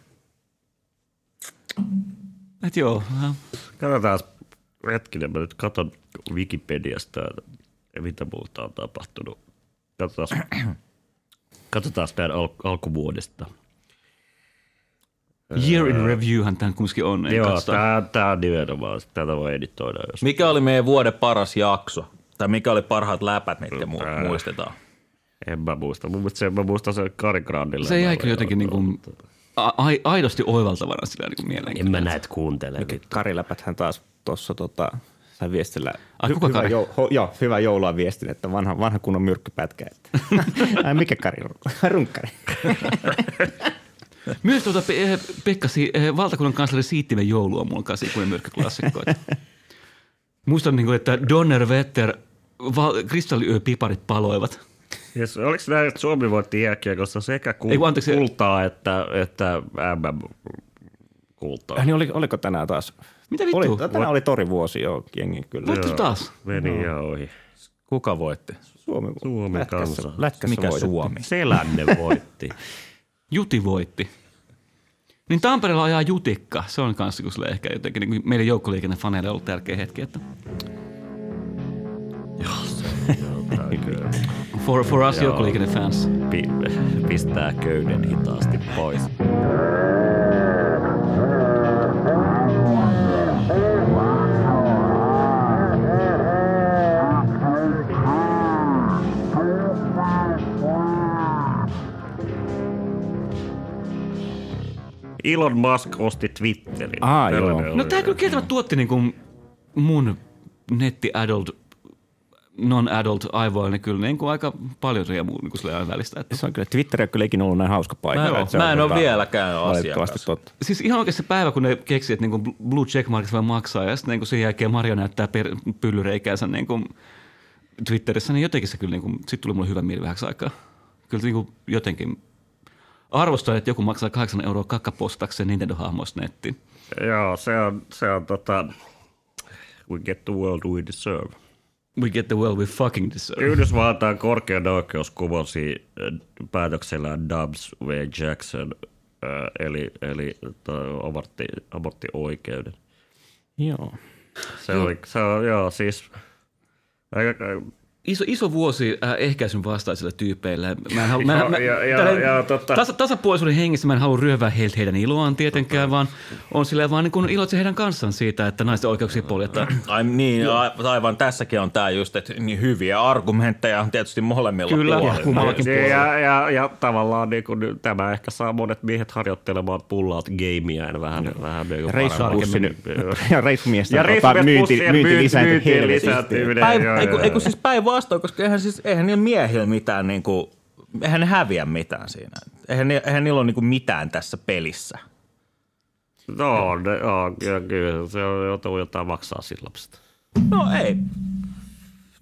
Et joo, Katsotaan hetkinen, mä nyt katon Wikipediasta, mitä muuta on tapahtunut. Katsotaan, katsotaan tämän al- alkuvuodesta. Year in Reviewhän tämän kumminkin on. Joo, tää on nimenomaan, tätä voi editoida. Jos... Mikä oli meidän vuoden paras jakso? Tai mikä oli parhaat läpät, mitkä mu- muistetaan? En mä muista. Mun mielestä se, mä muistan sen Kari Grandilla. Se jäi kyllä jotenkin niin kuin, a- ai- aidosti oivaltavana sillä niin mieleen. En mä näet kuuntele. vittu. Kariläpäthän taas tuossa tota, sai viestillä. Ai, kuka hyvä, Kari? Jou, ho, joo, hyvä joulua viestin, että vanha, vanha kunnon myrkkypätkä. Että. Ai, mikä Kari? Runkkari. Myös tuota Pe- eh, Pekka, Si- eh, valtakunnan kansleri Siittimen joulu on mulla kanssa ikuinen myrkkyklassikko. Muistan, niin kuin, että Donner Vetter, val- kristalliyöpiparit paloivat. Yes, oliko näin, että Suomi voitti jääkiekossa sekä kul- Ei, anteeksi. kultaa että, että MM-kultaa? Äh, niin oli, oliko tänään taas? Mitä vittu? Oli, tänään oli torivuosi jo, jengi kyllä. Voitko taas? Meni ihan ohi. Kuka voitti? Suomi, Suomi lätkässä, kansa. lätkässä Mikä voitettiin. Suomi? Selänne voitti. Juti voitti. Niin Tampereella ajaa Jutikka. Se on kanssa kun ehkä jotenkin niin kuin meidän joukkoliikennefaneille ollut tärkeä hetki. Että for, for us joukkoliikennefans. Pi- pistää köyden hitaasti pois. Elon Musk osti Twitterin. Aa, Tällainen joo. oli. No tämä kyllä kieltämättä tuotti niin kuin mun netti-adult, non-adult aivoille kyllä niin kuin aika paljon riemua niin kuin aina välistä. Että Se on kyllä, Twitter on kyllä ikinä ollut näin hauska paikka. Mä se mä en oo tota vieläkään asiakas. totta. Siis ihan oikeasti se päivä, kun ne keksi, että niinku Blue Checkmarkit voi maksaa ja sitten niinku sen jälkeen Mario näyttää per, pyllyreikäänsä niinku Twitterissä, niin jotenkin se kyllä, niinku, sit tuli mulle hyvä mieli vähäksi aikaa. Kyllä niinku jotenkin arvostan, että joku maksaa 8 euroa kakkapostakseen Nintendo-hahmoista nettiin. Joo, se on, se on tota, we get the world we deserve. We get the world we fucking deserve. Yhdysvaltain korkein oikeus kumosi äh, päätöksellään Dubs V. Jackson, äh, eli, eli toi abortti, aborttioikeuden. Joo. Se oli, se on, joo, siis Iso, iso vuosi äh, ehkäisyn vastaisille tyypeille. Mä en halua, mä, mä, Ja- ja- tällä- ja totta. tasa, tasapuolisuuden hengessä mä en halua ryövää heiltä heidän iloaan tietenkään, vaan on silleen vaan niin iloitse heidän kanssaan siitä, että naisten oikeuksia poljetaan. Ai niin, a- aivan tässäkin on tämä just, että niin hyviä argumentteja on tietysti molemmilla Kyllä, puolilla. kummallakin ja, puolella. ja, ja, ja tavallaan niin kuin, tämä ehkä saa monet miehet harjoittelemaan pull-out gamea ja vähän, vähän niin kuin Reissupussin paremmin. ja reissumiesten Ja tota, reissumiesten myynti, pussien myynti myynti- lisääntyi myynti helvetisti. lisääntyminen. Päin, Joo, ei, kun, joo, ei kun joo. siis päinvastoin, koska eihän, siis, eihän niillä miehillä mitään, niin kuin, eihän ne häviä mitään siinä. Eihän, eihän niillä ole niin kuin mitään tässä pelissä. No, ne, joo, ja kyllä se on joutuu jotain maksaa siitä lapsesta. No ei.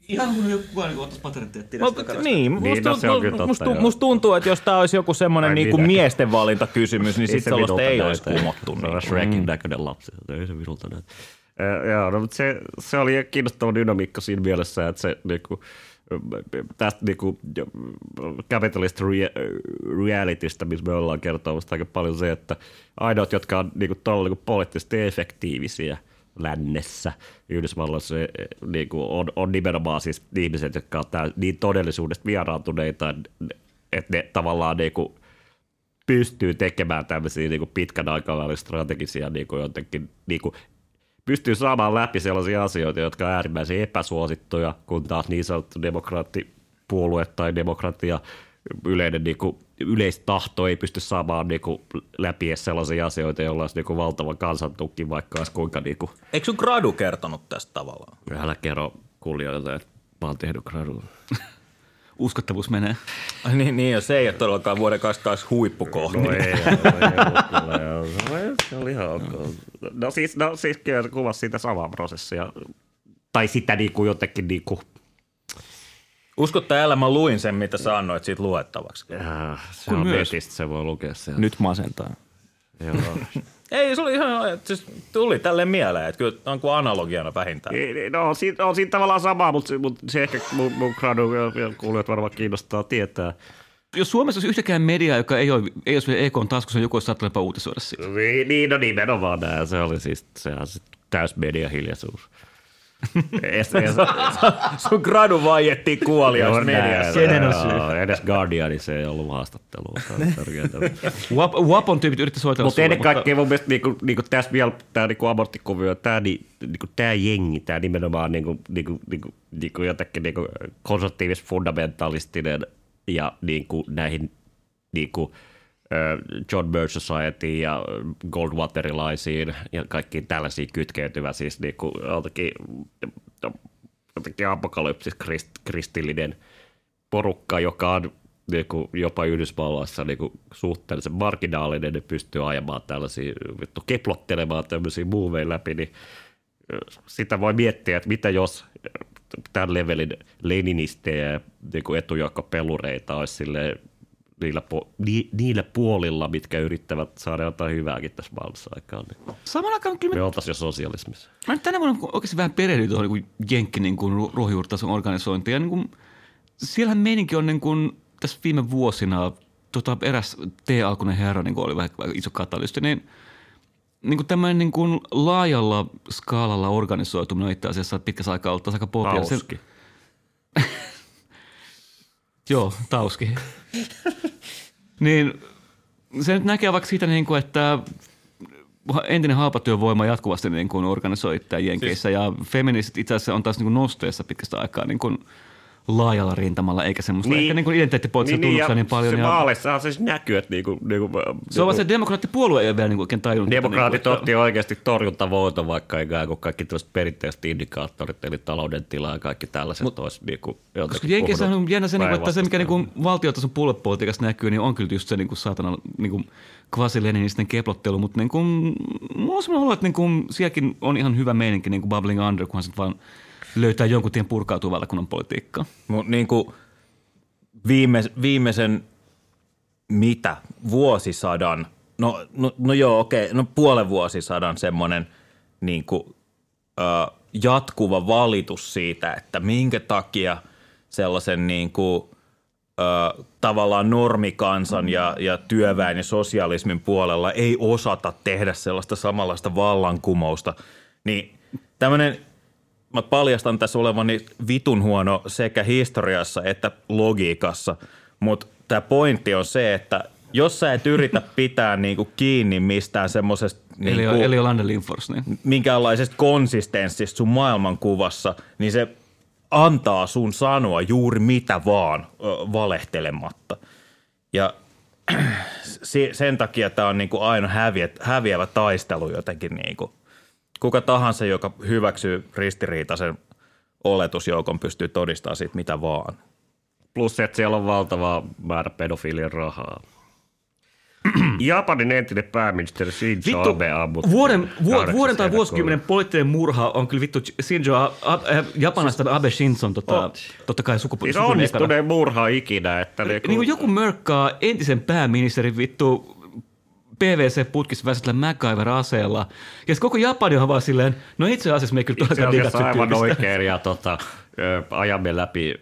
Ihan kuin kukaan niin ottaisi patenttia Mut, niin, musta, Niin, no se on kyllä totta, musta, musta tuntuu, että jos tämä olisi joku semmoinen niinku miesten valintakysymys, niin Ei sitten se sellaista ei olisi kumottu. Se on Niin. Shrekin näköinen lapsi. Ei se minulta näytä. Eh, Joo, no, mutta se, se oli kiinnostava dynamiikka siinä mielessä, että se niinku, tästä niinku, capitalist rea- realitystä, missä me ollaan kertomassa aika paljon se, että ainoat, jotka on niinku, todella niinku, poliittisesti efektiivisiä lännessä Yhdysvalloissa niinku, on, on nimenomaan siis ihmiset, jotka on tää, niin todellisuudesta vieraantuneita, että ne tavallaan niinku, pystyy tekemään tämmöisiä niin kuin pitkän aikavälin strategisia niin kuin jotenkin, niin kuin, pystyy saamaan läpi sellaisia asioita, jotka on äärimmäisen epäsuosittuja, kun taas niin sanottu demokraattipuolue tai demokratia yleinen niin kuin, yleistahto ei pysty saamaan niin kuin, läpi edes sellaisia asioita, joilla olisi niin kuin, valtava kansantuki, vaikka olisi kuinka niin kuin, Eikö sun gradu kertonut tästä tavallaan? älä kerro kuulijoille, että mä oon tehnyt gradun. Uskottavuus menee. Ai niin, niin, ja se ei ole todellakaan vuoden 22 huippukohta. No ei, ei, ei. Se oli ihan ok. No siis, no siis kyllä se kuvasi siitä samaa prosessia. Tai sitä niin kuin jotenkin niin kuin, Uskot tai älä, mä luin sen, mitä sä annoit siitä luettavaksi. äh, se Kun on myös. netistä, se voi lukea sieltä. Nyt masentaa. Joo. Ei, se oli ihan, siis tuli tälle mieleen, että kyllä on kuin analogiana vähintään. Niin, niin, no, on siinä, on siinä tavallaan sama, mutta, se- mutta se ehkä mun, mun gradu ja, ja kuulijat varmaan kiinnostaa tietää. jos Suomessa olisi yhtäkään mediaa, joka ei ole, ei olisi vielä EKn taskussa, joku olisi saattanut jopa uutisoida siitä. Niin, niin, no nimenomaan näin. Se oli siis sehän sit täys mediahiljaisuus. Es, es, Sun gradu vaiettiin kuoliaista mediassa. Kenen on syy? Edes Guardianissa ei ollut haastattelua. Se on törkeätä. Wap, Wapon tyypit yritti soitella Mutta sulle, ennen kaikkea mun mielestä niinku, niinku tässä vielä tämä niinku ammattikuvio, tämä niinku, tää jengi, tämä nimenomaan niinku, niinku, niinku, niinku jotenkin niinku konservatiivis fundamentalistinen ja niinku näihin niinku, John Birch Society ja Goldwaterilaisiin ja kaikkiin tällaisiin kytkeytyvä siis niinku jotenkin, jotenkin apokalypsis krist, kristillinen porukka, joka on niinku, jopa Yhdysvalloissa niinku, suhteellisen marginaalinen, ne pystyy ajamaan tällaisia, vittu, keplottelemaan tämmöisiä muuveja läpi, niin sitä voi miettiä, että mitä jos tämän levelin leninistejä ja niinku etujoukkopelureita olisi silleen, niillä, po, ni, niillä puolilla, mitkä yrittävät saada jotain hyvääkin tässä maailmassa aikaan, niin Samalla aikaan kyllä me oltaisiin jo sosialismissa. mä nyt tänä vuonna oikeasti vähän perehdyin tuohon niin jenkki niin kuin ru- ruohonjuuritason organisointiin. Ja niin kuin, siellähän meininki on niin kuin, tässä viime vuosina tota, eräs T-alkuinen herra niin kuin oli vähän, vähän iso katalysti, niin niin kuin tämmöinen niin kuin laajalla skaalalla organisoituminen on itse asiassa pitkässä aikaa ollut aika. Se- Tauski. Joo, tauski. niin se nyt näkee vaikka siitä, niin kuin, että entinen halpatyövoima jatkuvasti niin kuin organisoi itseään Jenkeissä siis, ja feministit itse asiassa on taas niin kuin nosteessa pitkästä aikaa niin kuin laajalla rintamalla, eikä semmoista niin, ehkä niin kuin identiteettipoliittista niin, tunnuksia niin, paljon. Se ja, vaaleissahan se siis näkyy, että niinku, niinku, se on vaan se demokraattipuolue ei ole vielä niin kuin oikein tajunnut. että Demokraatit niin kuin, otti oikeasti torjuntavoiton, vaikka ikään kuin kaikki tällaiset perinteiset indikaattorit, eli talouden tila ja kaikki tällaiset Mut, olisi niinku Koska Jenkeissä on jännä se, niin että se mikä päinvastaista. niin valtiotason puoluepolitiikassa näkyy, niin on kyllä just se niin kuin saatana niin kuin kvasi-leninisten keplottelu, mutta niin kuin, mulla on sellainen olo, että niin kuin, sielläkin on ihan hyvä meininki niin kuin bubbling under, kunhan sitten vaan löytää jonkun tien purkautua valtakunnan politiikkaa. Mut niinku viime, viimeisen mitä, vuosisadan, no, no, no joo okei, no puolen vuosisadan semmoinen niinku, ö, jatkuva valitus siitä, että minkä takia sellaisen niinku, ö, tavallaan normikansan ja, ja työväen ja sosialismin puolella ei osata tehdä sellaista samanlaista vallankumousta, niin tämmöinen mä paljastan tässä olevani vitun huono sekä historiassa että logiikassa, mutta tämä pointti on se, että jos sä et yritä pitää niinku kiinni mistään semmoisesta Eli, niinku, eli Olander Lindfors, niin. minkäänlaisesta konsistenssista sun maailmankuvassa, niin se antaa sun sanoa juuri mitä vaan ö, valehtelematta. Ja se- sen takia tämä on niinku aina häviä, häviävä taistelu jotenkin. Niinku. Kuka tahansa, joka hyväksyy ristiriitaisen oletusjoukon, pystyy todistamaan siitä mitä vaan. Plus se, että siellä on valtava määrä pedofilien rahaa. Japanin entinen pääministeri Shinzo Vittu, Abe ammuttiin vuoden, vu, 8. vuoden tai vuosikymmenen poliittinen murha on kyllä vittu Shinzo A- A- äh, Japanista Abe Shinzon tota, On. totta kai sukupuoli. Siis onnistuneen murha ikinä. Että niinku, Niin kuin joku mörkkaa entisen pääministerin vittu PVC-putkissa väisetellä MacGyver-aseella. Ja koko Japani on vaan silleen, no itse asiassa me ei kyllä itse asiassa aivan oikein ja tota, ajamme läpi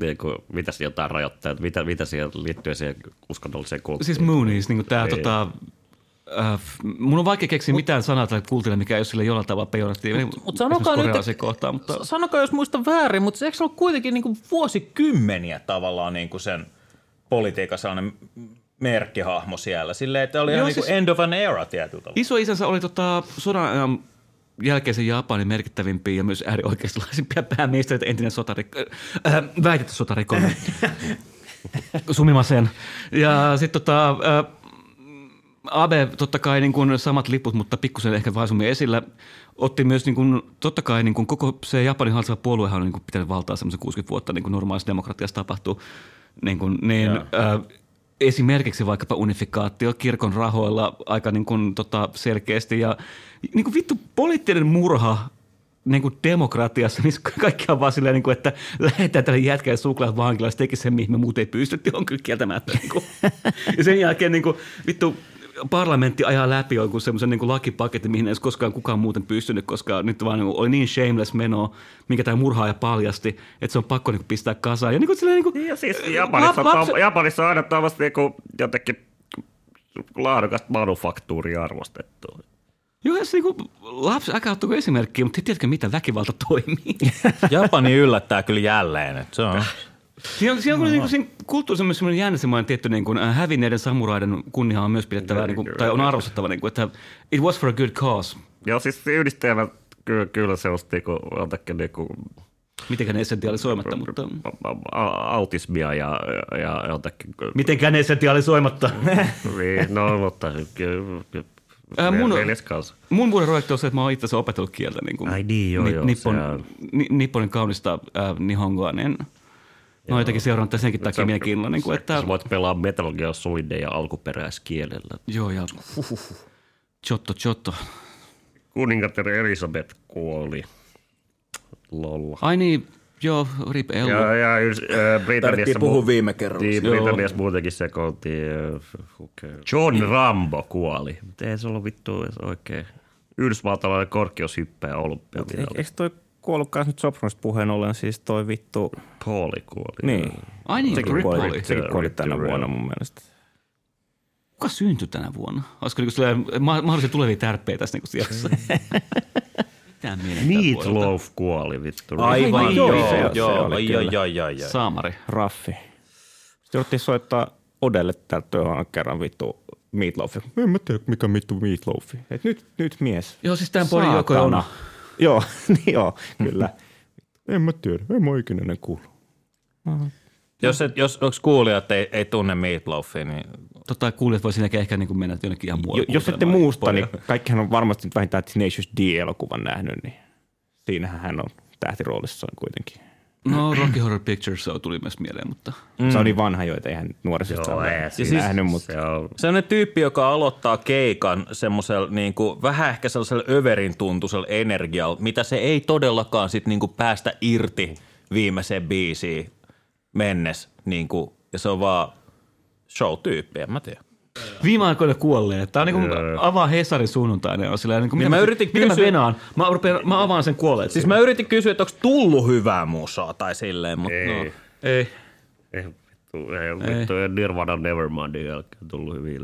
niin kuin, mitä siellä jotain rajoitteita, mitä, mitä siihen liittyy siihen uskonnolliseen kulttiin. Siis Moonies, niin kuin tää Niin. tota, Äh, mun on vaikea keksiä mitään sanaa tälle kultille, mikä ei ole sille jollain tavalla pejoratiivinen. mut sanokaa esimerkiksi nyt- korealaisia kohtaan, mutta Sanokaa, jos muistan väärin, mutta eikö se ollut kuitenkin niinku vuosikymmeniä tavallaan niinku sen politiikan sellainen merkkihahmo siellä? Silleen, että oli Joo, ihan niinku siis- end of an era tietyllä tavalla. iso isänsä oli tota, sodan ajan jälkeisen Japanin merkittävimpiä ja myös äärioikeistolaisimpia pääministeriöitä, entinen sotarikko, äh, väitetty sotarikollinen. Sumimasen. Ja sitten tota, äh, Abe, totta kai niin kuin samat liput, mutta pikkusen ehkä vaisummin esillä, otti myös niin kuin, totta kai niin kuin koko se Japanin hallitseva puoluehan on niin kuin pitänyt valtaa semmoisen 60 vuotta, niin kuin normaalissa demokratiassa tapahtuu. Niin, kuin, niin äh, esimerkiksi vaikkapa unifikaatio kirkon rahoilla aika niin kuin, tota, selkeästi ja niin kuin vittu poliittinen murha niin kuin demokratiassa, missä kaikki on vaan silleen, niin kuin, että lähdetään tälle jätkälle suklaat vankilaan, se teki sen, mihin me muuten ei pystytty, on kyllä kieltämättä. Niin kuin. Ja sen jälkeen niin kuin, vittu parlamentti ajaa läpi jonkun semmoisen niin lakipaketin, mihin ei olisi koskaan kukaan muuten pystynyt, koska nyt vaan niin kuin oli niin shameless meno, minkä tämä murhaaja paljasti, että se on pakko niin kuin pistää kasaan. Ja niin kuin, silleen, niin kuin, Ja siis Japanissa, lap- lapsi... Japanissa on aina tuommoista niinku jotenkin laadukasta manufaktuuria arvostettu. Joo, jos niinku lapsi, ottako esimerkkiä, mutta tiedätkö, miten väkivalta toimii? Japani yllättää kyllä jälleen. Että se on. Siinä on, siinä on, niin kuin, siinä kulttuurissa on myös semmoinen jännä semmoinen tietty niin kuin, äh, hävinneiden samuraiden kunnia on myös pidettävä, niin kuin, tai on arvostettava, niin kuin, että it was for a good cause. Joo, siis yhdistelmä kyllä, kyllä se on niinku, jotenkin niinku, Mitenkään essentialisoimatta, mutta... autismia ja, ja jotenkin... Mitenkään essentialisoimatta. Niin, no, mutta Ää, mun- veljes kanssa. Mun vuoden projekti on se, että mä oon itse asiassa opetellut kieltä. Niin kuin Ai niin, joo, joo, nippon, ni, Nipponin kaunista äh, nihongoa, niin mä oon jotenkin seurannut tämän senkin takia mielenkiinnolla. Niin kuin, että, Sä voit pelaa Metal Gear Solidin alkuperäiskielellä. joo, ja Chotto, chotto. Kuningatar Elisabeth kuoli. Lolla. Ai niin, joo, rip Ellu. Ja, ja äh, Britanniassa, Tarvittiin puhua viime kerralla. Niin, Britanniassa muutenkin sekoiltiin. äh, okay. John Rambo kuoli. Mutta ei se ollut vittu edes oikein. Yhdysvaltalainen korkeushyppäjä olympiamitali. Eikö toi kuollut kanssa nyt Sopranosista puheen ollen siis toi vittu... Pauli kuoli. Niin. Ai niin, Sekin Rip kuoli, oli. sekin kuoli tänä the vuonna mun mielestä. Kuka syntyi tänä vuonna? Olisiko niinku silleen ma- mahdollisia tulevia tärppejä tässä niinku sijassa? Meatloaf kuoli vittu. Aivan Joo, joo, se- se joo, ai, kyllä. ai, ai, ai, ai. Saamari. Raffi. Sitten jouduttiin soittaa Odelle täältä työhön kerran vittu Meatloaf. En mä tiedä, mikä vittu Meatloaf. Et nyt, nyt mies. Joo, siis tämän podin Joko. Ono. Joo, niin joo, kyllä. en mä tiedä, en mä ikinä ennen kuullut. Jos, et, jos onko kuulijat ei, ei tunne Meatloafia, niin Totta kuulijat voi siinäkin ehkä niinku mennä jonnekin ihan muualle. Jo, jos ette muusta, niin kaikkihan on varmasti nyt vähintään Tenacious D-elokuvan nähnyt, niin siinähän hän on tähtiroolissaan kuitenkin. No, Rocky Horror Picture Show tuli myös mieleen, mutta... Mm. Se on niin vanha jo, että eihän nuorisosta Joo, ole ei, ja siis- nähnyt, mutta Se on, Sellainen tyyppi, joka aloittaa keikan semmoisella niin kuin, vähän ehkä sellaisella överin tuntuisella energialla, mitä se ei todellakaan sit niin kuin päästä irti viimeiseen biisiin mennessä. Niin kuin, ja se on vaan show-tyyppi, en mä tiedä. Viime aikoina kuolleet. Tämä on niin kuin Joo. avaa Hesarin sunnuntaina. On sillä, niin kuin, Ja mä yritin mitä kysyä- mä venaan? Mä, rupean, mä avaan sen kuolleet. Siis mä yritin kysyä, että onko tullut hyvää musaa tai silleen, mutta ei, no. Ei. ei, vittu, ei, vittu, ei Nirvana Nevermindin jälkeen tullut levyjä.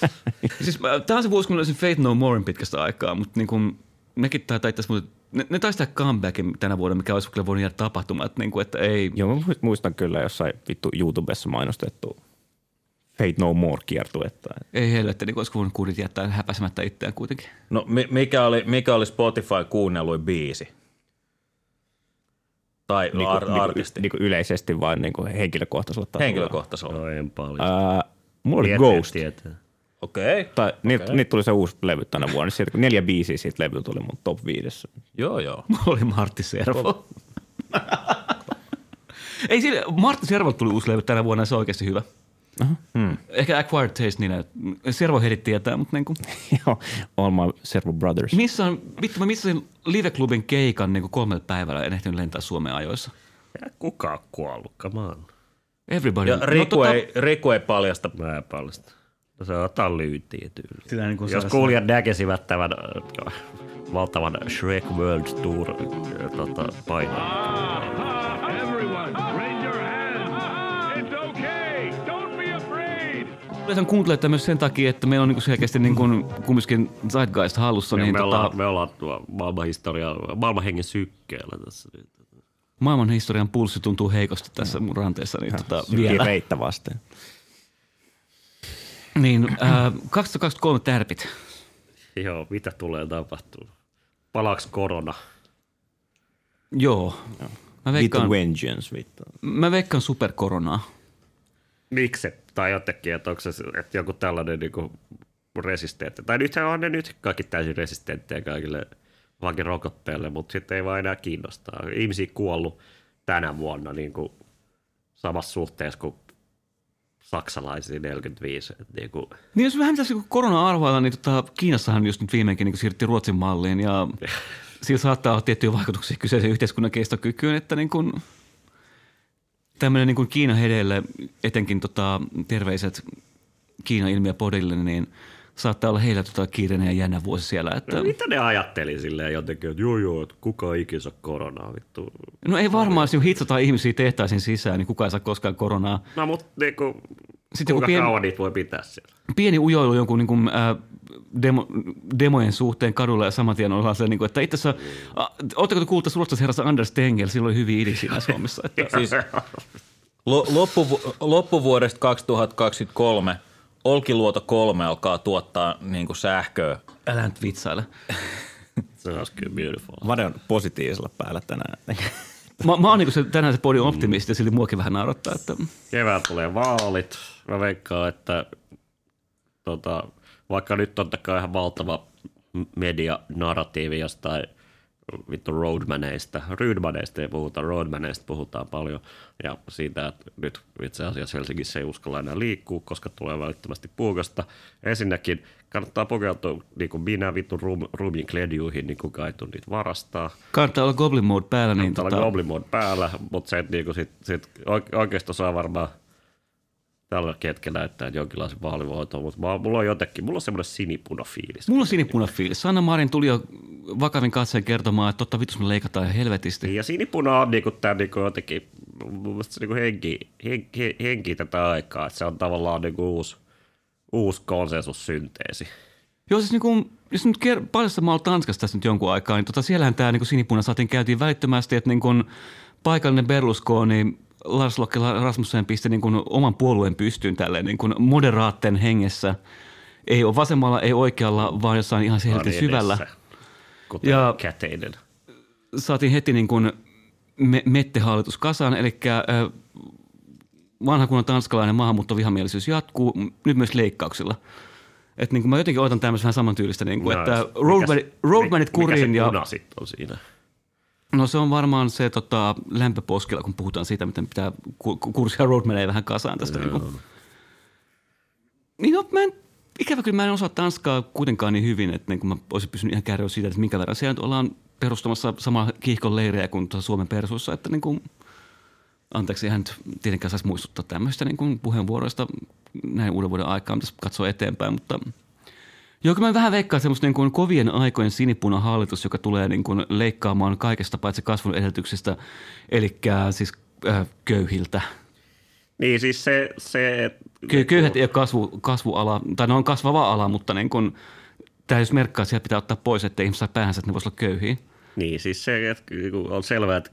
Siis mä- tää on se vuosi, kun mä löysin Faith No Morein pitkästä aikaa, mutta niin kuin, nekin taitaa itse asiassa, ne, ne taisi tehdä comebackin tänä vuonna, mikä olisi kyllä voinut jäädä tapahtumaan, että, niin kuin, että ei, joo, mä muistan kyllä jossain vittu YouTubessa mainostettu Fate No More kiertuetta. ei helvetti, niin kuin olisi voinut kuulit jättää häpäisemättä itseään kuitenkin. no mi- mikä, oli, mikä oli Spotify kuunnelluin biisi? Tai Niinku, ar- niinku, artisti? niinku yleisesti vai niinku henkilökohtaisella tasolla? Henkilökohtaisella. No en paljon. Ää, mulla oli Tietää, Ghost. tietää. Okei. Okay. Tai, niitä, niitä tuli se uusi levy tänä vuonna. Sieltä, neljä biisiä siitä levy tuli mun top viidessä. Joo, joo. Mulla oli Martti Servo. ei sille, Martti Servo tuli uusi levy tänä vuonna ja se on oikeasti hyvä. Hmm. Ehkä Acquired Taste niin, että Servo heidät tietää, mutta niin kuin, Joo, All My Servo Brothers. missä on, vittu mä missasin Live-klubin keikan niin kuin kolmelle päivällä, en ehtinyt lentää Suomeen ajoissa. Ja kuka on kuollut, come on. Everybody. Ja Riku, tota- ei, Riku ei paljasta. Mä en paljasta. No se ottaa lyytiä tyyli. Sitä niin kuin Jos saa- kuulijat näkisivät tämän äh, valtavan Shrek World Tour äh, tota, painon. Yleensä kuuntelee myös sen takia, että meillä on niin selkeästi niin kuin, kumminkin Zeitgeist hallussa. Niin Niin, me, tota, ollaan, me ollaan tuo maailmanhistoria, maailmanhengen sykkeellä tässä maailman historian pulssi tuntuu heikosti tässä mun ranteessa. Niin, tota, vielä. Reittä vasten. Niin, äh, 2023 tärpit. Joo, mitä tulee tapahtumaan? Palaaks korona? Joo. Mä veikkaan, Vengeance, vittu. mä veikkaan superkoronaa. Miksi? Tai jotenkin, että onko se että joku tällainen niin resistentti. Tai nythän on ne nyt kaikki täysin resistenttejä kaikille vaikka rokotteille, mutta sitten ei vaan enää kiinnostaa. Ihmisiä kuollut tänä vuonna niin kuin samassa suhteessa kuin saksalaisia 45. Et niin kuin, Niin jos vähän tässä korona arvailla, niin tota, Kiinassahan just nyt viimeinkin niin siirryttiin Ruotsin malliin ja sillä saattaa olla tiettyjä vaikutuksia kyseisen yhteiskunnan kestokykyyn, että niin kuin, tämmöinen niin kuin Kiinan hedeille etenkin tota, terveiset Kiinan ilmiö podille, niin saattaa olla heillä tota kiireinen ja jännä vuosi siellä. Että, No, mitä ne ajatteli silleen jotenkin, että joo joo, että kuka ikinä saa koronaa vittu. no ei varmaan, jos hitsataan ihmisiä tehtaisiin sisään, niin kukaan ei saa koskaan koronaa. No mutta niinku, Sitten kuinka joku pien- kauan niitä voi pitää siellä? pieni ujoilu jonkun niin kuin, äh, demo, demojen suhteen kadulla ja saman tien ollaan se, niin kuin, että itse asiassa, ootteko te kuullut surusta herrasta Anders Tengel, sillä oli hyviä idisiä hommissa. Että, Siis lo, loppuvu, loppuvuodesta 2023 Olkiluoto 3 alkaa tuottaa niin kuin sähköä. älä nyt vitsaile. Se olisi kyllä beautiful. Vade on positiivisella päällä tänään. Mä, mä oon niin se, tänään se podium optimisti ja sillä muakin vähän naurattaa. Että, Kevään tulee vaalit. Mä veikkaan, että tota, vaikka nyt totta kai ihan valtava media-narratiivi jostain vittu roadmaneista. Rydmaneista ei puhuta, roadmaneista puhutaan paljon. Ja siitä, että nyt itse asiassa Helsingissä ei uskalla enää liikkua, koska tulee välittömästi puukasta. Ensinnäkin kannattaa pukeutua niin kuin minä vittu rum, ruumiin kledjuihin, niin kuin kaitu niitä varastaa. kannattaa olla Goblin Mode päällä, niin Täällä tota, on Goblin Mode päällä, mutta se, että niinku sit, sit oike- oikeisto saa varmaan tällä hetkellä näyttää jonkinlaisen vaalivoiton, mutta mä, mulla on jotenkin, mulla on semmoinen sinipuna fiilis. mulla on sinipuna fiilis. Sanna Marin tuli jo vakavin katseen kertomaan, että totta vitus me leikataan ihan helvetisti. Ja sinipuna on niinku tää niinku jotenkin, mun mielestä se niinku henki, henki, henki tätä aikaa, että se on tavallaan niinku uusi, uusi konsensussynteesi. Joo, siis niin kuin, jos nyt ker- paljasta mä oon Tanskassa tässä nyt jonkun aikaa, niin tota, siellähän tämä niin sinipuna saatiin käytiin välittömästi, että niin kuin paikallinen Berlusconi, Lars Lokke Rasmussen pisti niin kuin oman puolueen pystyyn tälleen niin kuin moderaatten hengessä. Ei ole vasemmalla, ei oikealla, vaan jossain ihan selkeä Vaan syvällä. edessä, Kuten Ja- käteinen. Saatiin heti niin kuin me- mettehallitus kasaan, eli vanha kunnon tanskalainen maahanmuuttovihamielisyys jatkuu nyt myös leikkauksilla. Et niin kuin mä jotenkin odotan tämmöistä vähän samantyylistä, niin kuin, että mikäs- roadmanit, roadmanit mikä kuriin se ja on siinä? No se on varmaan se tota, lämpöposkilla, kun puhutaan siitä, miten pitää ku- ku- kurssia roadmaneja vähän kasaan tästä. Niin, kuin. niin no, mä en, ikävä kyllä mä en osaa Tanskaa kuitenkaan niin hyvin, että niin kuin mä olisin pysynyt ihan kärryä siitä, että minkä verran siellä nyt ollaan perustamassa samaa kiihkon leiriä kuin Suomen persuissa, että niin kuin, anteeksi, eihän nyt tietenkään saisi muistuttaa tämmöistä niin kuin puheenvuoroista näin uuden vuoden aikaan, tässä katsoo eteenpäin, mutta Joo, kyllä mä vähän veikkaan semmoista niin kuin kovien aikojen sinipuna hallitus, joka tulee niin kuin leikkaamaan kaikesta paitsi kasvun edellytyksistä, eli siis äh, köyhiltä. Niin siis se, se Kö- köyhät ei ole kasvu, kasvuala, tai ne on kasvava ala, mutta niin kuin, tämä jos merkkaa, että sieltä pitää ottaa pois, että ihmiset saa päähänsä, että ne voisivat olla köyhiä. Niin, siis se, että niinku on selvää, että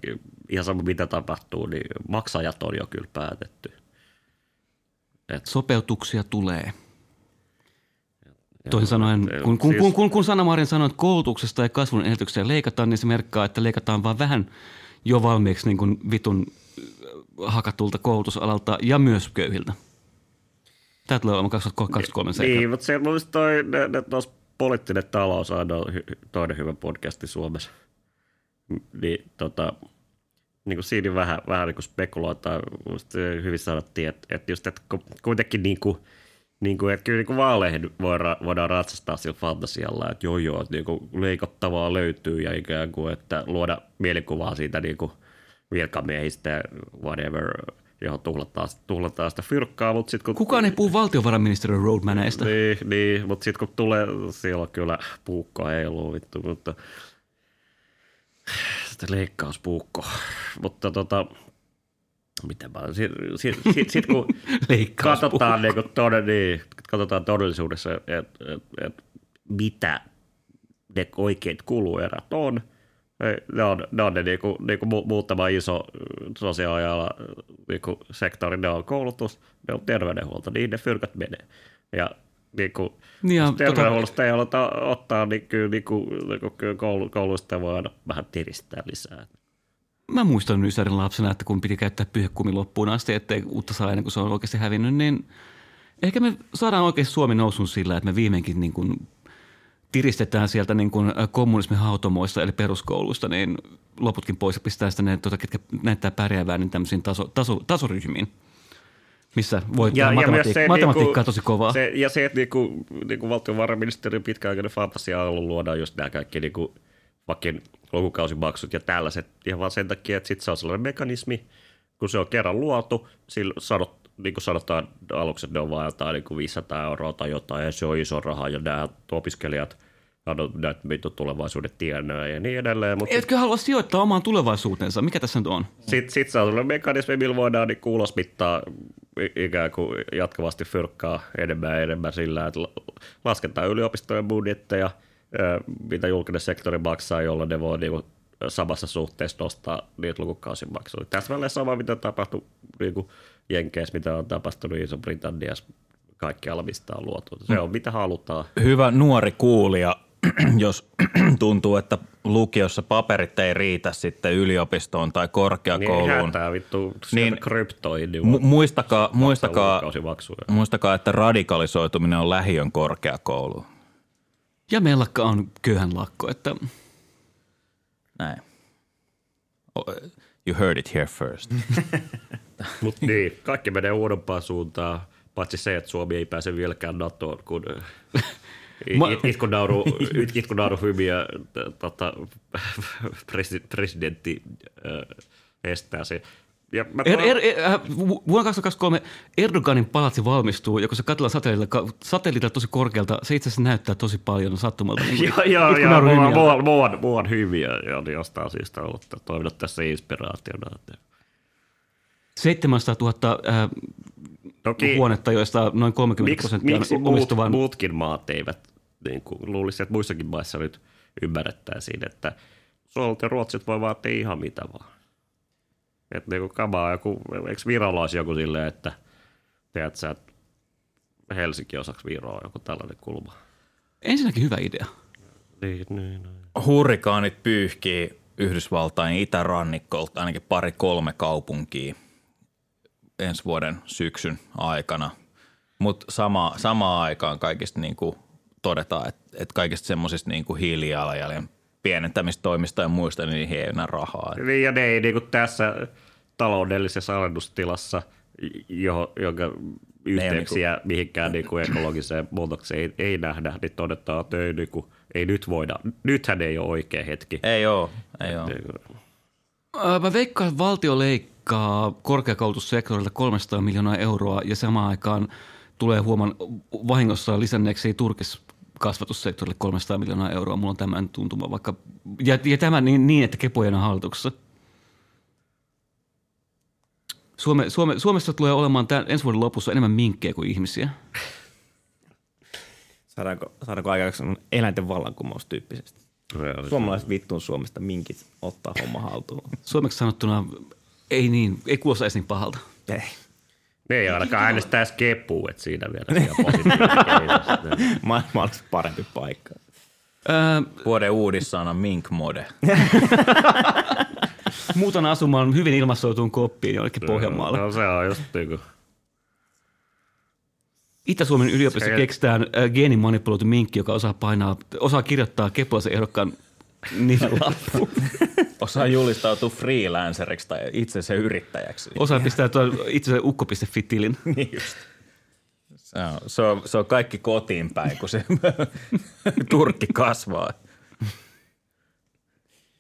ihan sama mitä tapahtuu, niin maksajat on jo kyllä päätetty. Sopeutuksia tulee. Toisin sanoen, kun, kun, siis- kun, kun, kun Sanna Marin sanoi, että koulutuksesta ja kasvun edellytyksiä leikataan, niin se merkkaa, että leikataan vain vähän jo valmiiksi niin kuin vitun äh, hakatulta koulutusalalta ja myös köyhiltä. Tämä tulee olemaan 2023 seikka. Niin, mutta se mun toi, ne, ne, tos poliittinen talous on toinen hyvä podcasti Suomessa. Niin, tota, niin kuin siinä vähän, vähän niin kuin spekuloitaan, hyvin sanottiin, että, että just, että ku- kuitenkin niin kuin, niin kuin, että kyllä niin kuin vaaleihin voidaan, voidaan ratsastaa sillä fantasialla, että joo joo, että niin kuin leikattavaa löytyy ja ikään kuin, että luoda mielikuvaa siitä niin kuin virkamiehistä ja whatever, johon tuhlataan, tuhlataan sitä fyrkkaa, mutta sitten kun Kukaan ei puhu valtiovarainministeriön roadmaneista. niin, niin mutta sitten kun tulee, siellä kyllä puukko heiluu vittu, mutta sitä leikkauspuukko. Mutta tota, miten mä, sit, sit, sit, sit kun katsotaan, niin kuin toden, niin, katsotaan todellisuudessa, että et, et, mitä ne oikeat kuluerät on, ne on ne, on ne niinku, niinku mu- muutama iso sosiaaliala niinku sektori, ne on koulutus, ne on terveydenhuolto, niin ne fyrkat menee. Ja niinku, Niin ja tota- terveydenhuollosta ei aleta ottaa, niin kyllä niinku, niinku, kyllä koulu, kouluista voi aina vähän tiristää lisää. Mä muistan Nysärin lapsena, että kun piti käyttää pyyhekumi loppuun asti, ettei uutta saa ennen kuin se on oikeasti hävinnyt, niin ehkä me saadaan oikeasti Suomi nousun sillä, että me viimeinkin niin kuin tiristetään sieltä niin kuin kommunismin hautomoista eli peruskoulusta, niin loputkin pois ja pistää sitä ne, tuota, ketkä näyttää pärjäävää, niin tämmöisiin taso, taso, tasoryhmiin, missä voi ja, matematiikka, matematiikkaa tosi kovaa. Se, ja se, että niinku, niinku valtiovarainministeriön pitkäaikainen fantasia on ollut luoda just nämä kaikki niinku, vaikka lukukausimaksut ja tällaiset, ihan vaan sen takia, että sitten se on sellainen mekanismi, kun se on kerran luotu, sillä sanot, niin kuin sanotaan aluksi, että ne on vain jotain niin kuin 500 euroa tai jotain, ja se on iso raha, ja nämä opiskelijat on näitä vittu tulevaisuuden tienää ja niin edelleen. Mutta Etkö halua sijoittaa omaan tulevaisuutensa? Mikä tässä nyt on? sitten sit saa tulla mekanismi, millä voidaan niin ulosmittaa ikään kuin jatkuvasti fyrkkaa enemmän ja enemmän sillä, että la- lasketaan yliopistojen budjetteja, mitä julkinen sektori maksaa, jolloin ne voi niin samassa suhteessa nostaa niitä lukukausimaksuja. Tässä on sama, mitä tapahtui niin kuin Jenkeissä, mitä on tapahtunut Iso-Britanniassa, kaikkialla mistä on luotu. Se on mitä halutaan. Hyvä nuori kuulija, jos tuntuu, että lukiossa paperit ei riitä sitten yliopistoon tai Niin korkeakouluun. hätää vittu Niin, niin, kryptoihin. Niin Mu- muistakaa, muistakaa, muistakaa, että radikalisoituminen on lähiön korkeakoulu. Ja mellakka on köyhän lakko, että Näin. You heard it here first. Mutta niin, kaikki menee huonompaan suuntaan, paitsi se, että Suomi ei pääse vieläkään NATOon, kun it- itkunauru, itkunauru hymiä tota, presi- presidentti äh, estää se. Ja mä Er, er, er, äh, vu- vuonna 2023 Erdoganin palatsi valmistuu, ja kun se katsellaan satelliitilla, satelliitilla tosi korkealta, se itse asiassa näyttää tosi paljon sattumalta. Niin Joo, joo, joo, mua, mua, mua, mua on hyviä ja on jostain syystä ollut toiminut tässä inspiraationa. että 700 000 äh, Toki huonetta, joista noin 30 miksi, prosenttia miksi on muut, omistuvan. muutkin maat eivät, niin kuin, luulisi, että muissakin maissa nyt ymmärrettäisiin, että Suomalta ja Ruotsit voi vaatia ihan mitä vaan. Että niin kuin kamaa joku, eikö Virolla olisi joku silleen, että teet sä, että Helsinki osaksi Viroa, joku tällainen kulma. Ensinnäkin hyvä idea. Niin, niin, niin. Hurrikaanit pyyhkii Yhdysvaltain itärannikolta ainakin pari-kolme kaupunkia ensi vuoden syksyn aikana. Mutta sama, samaan aikaan kaikista niin kuin todetaan, että, että kaikista semmoisista niin kuin hiilijalanjäljen pienentämistoimista ja muista, niin niihin ei enää rahaa. Niin, ja ne ei niin kuin tässä taloudellisessa alennustilassa, jo, jonka yhteyksiä niinku- mihinkään niin kuin ekologiseen muutokseen ei, ei nähdä, niin todetaan, että ei, niin kuin, ei nyt voida. Nythän ei ole oikea hetki. Ei oo, ei oo. Niin kuin- Äh, Mä veikkaan, että valtio leikkaa korkeakoulutussektorilta 300 miljoonaa euroa ja samaan aikaan tulee huoman vahingossa lisänneeksi turkis kasvatussektorille 300 miljoonaa euroa. Mulla on tämän tuntuma vaikka, ja, ja tämä niin, niin, että kepojen on hallituksessa. Suome, Suome, Suomessa tulee olemaan tämän, ensi vuoden lopussa enemmän minkkejä kuin ihmisiä. Saadaanko, saadaanko aikaiseksi eläinten vallankumous tyyppisesti? Suomalaiset vittuun Suomesta minkit ottaa homma haltuun. Suomeksi sanottuna ei niin, ei kuulosta edes niin pahalta. Ei. Ne ei ainakaan äänestää edes kepua, että siinä vielä siellä positiivinen Maailma olisi parempi paikka. Öö, Vuoden uudissana Mink Mode. muutan asumaan hyvin ilmastoituun koppiin jollekin Pohjanmaalle. No se on just niin kuin, Itä-Suomen yliopistossa Se- keksitään äh, geenimanipuloitu minkki, joka osaa painaa, osaa kirjoittaa Kepulaisen ehdokkaan nimelappu. Osaa julistautua freelanceriksi tai itsensä yrittäjäksi. Osaa pistää tuon itsensä ukko.fi-tilin. Niin just. Se on, se, on, se on kaikki kotiin päin, kun se turkki kasvaa.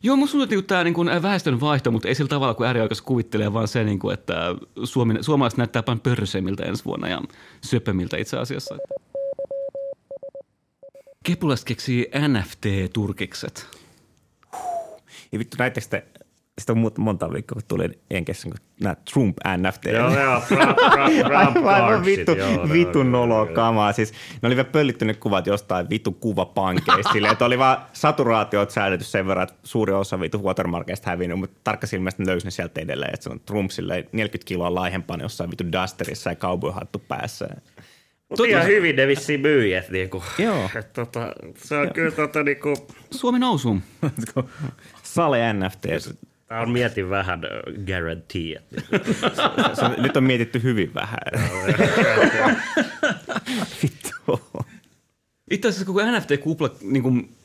Joo, mun suunniteltiin tämä niin kuin väestön vaihto, mutta ei sillä tavalla kuin äärioikeus kuvittelee, vaan se, niin kuin, että Suomi, suomalaiset näyttää paljon pörrösemmiltä ensi vuonna ja söpömiltä itse asiassa. Kepulaiset keksii NFT-turkikset. Ja vittu, näittekö te, sitä on monta viikkoa, kun tuli Jenkeissä, kun nämä Trump NFT. joo, joo, Trump, Trump, Trump Aivan vittu, joo, ne vittu kamaa. Siis, ne oli vielä pöllitty ne kuvat jostain vittu kuvapankeista. Silleen, että oli vaan saturaatiot säädetty sen verran, että suuri osa vittu watermarkeista hävinnyt, mutta tarkkasilmäisesti ne löysi ne sieltä edelleen. Että se on Trump silleen 40 kiloa laihempana jossain vittu dusterissa ja cowboyhattu päässä. Mutta ihan hyvin ne vissiin myyjät. Niinku. Joo. Et, tota, se on kyllä tota, niinku, Suomi nousuun. Sale NFT. tää on mietin vähän äh, guarantee. Niinku. Se, on- nyt on mietitty hyvin vähän. vittu. Itse asiassa koko NFT-kupla niin kuin,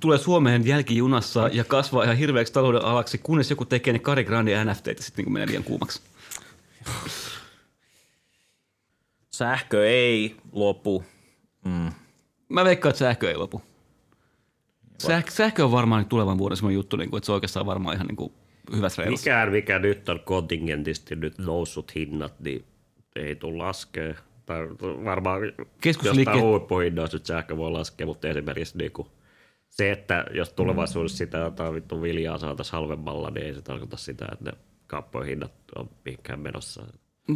tulee Suomeen jälkijunassa ja kasvaa ihan hirveäksi talouden alaksi, kunnes joku tekee ne Kari Grandi NFT ja sitten niin menee liian kuumaksi. Sähkö ei lopu. Mä veikkaan, että sähkö ei lopu. Sähkö, sähkö on varmaan tulevan vuoden semmoinen juttu, niin kuin, että se oikeastaan varmaan ihan niin kuin hyvässä reilussa. Mikään, mikä nyt on kontingentisti nyt noussut hinnat, niin ei tule laskea. Tai varmaan Keskusliikkeet- jostain huippuhinnoissa nyt sähkö voi laskea, mutta esimerkiksi niinku se, että jos tulevaisuudessa sitä jotain vittu viljaa saataisiin halvemmalla, niin ei se tarkoita sitä, että ne kauppojen hinnat on mihinkään menossa.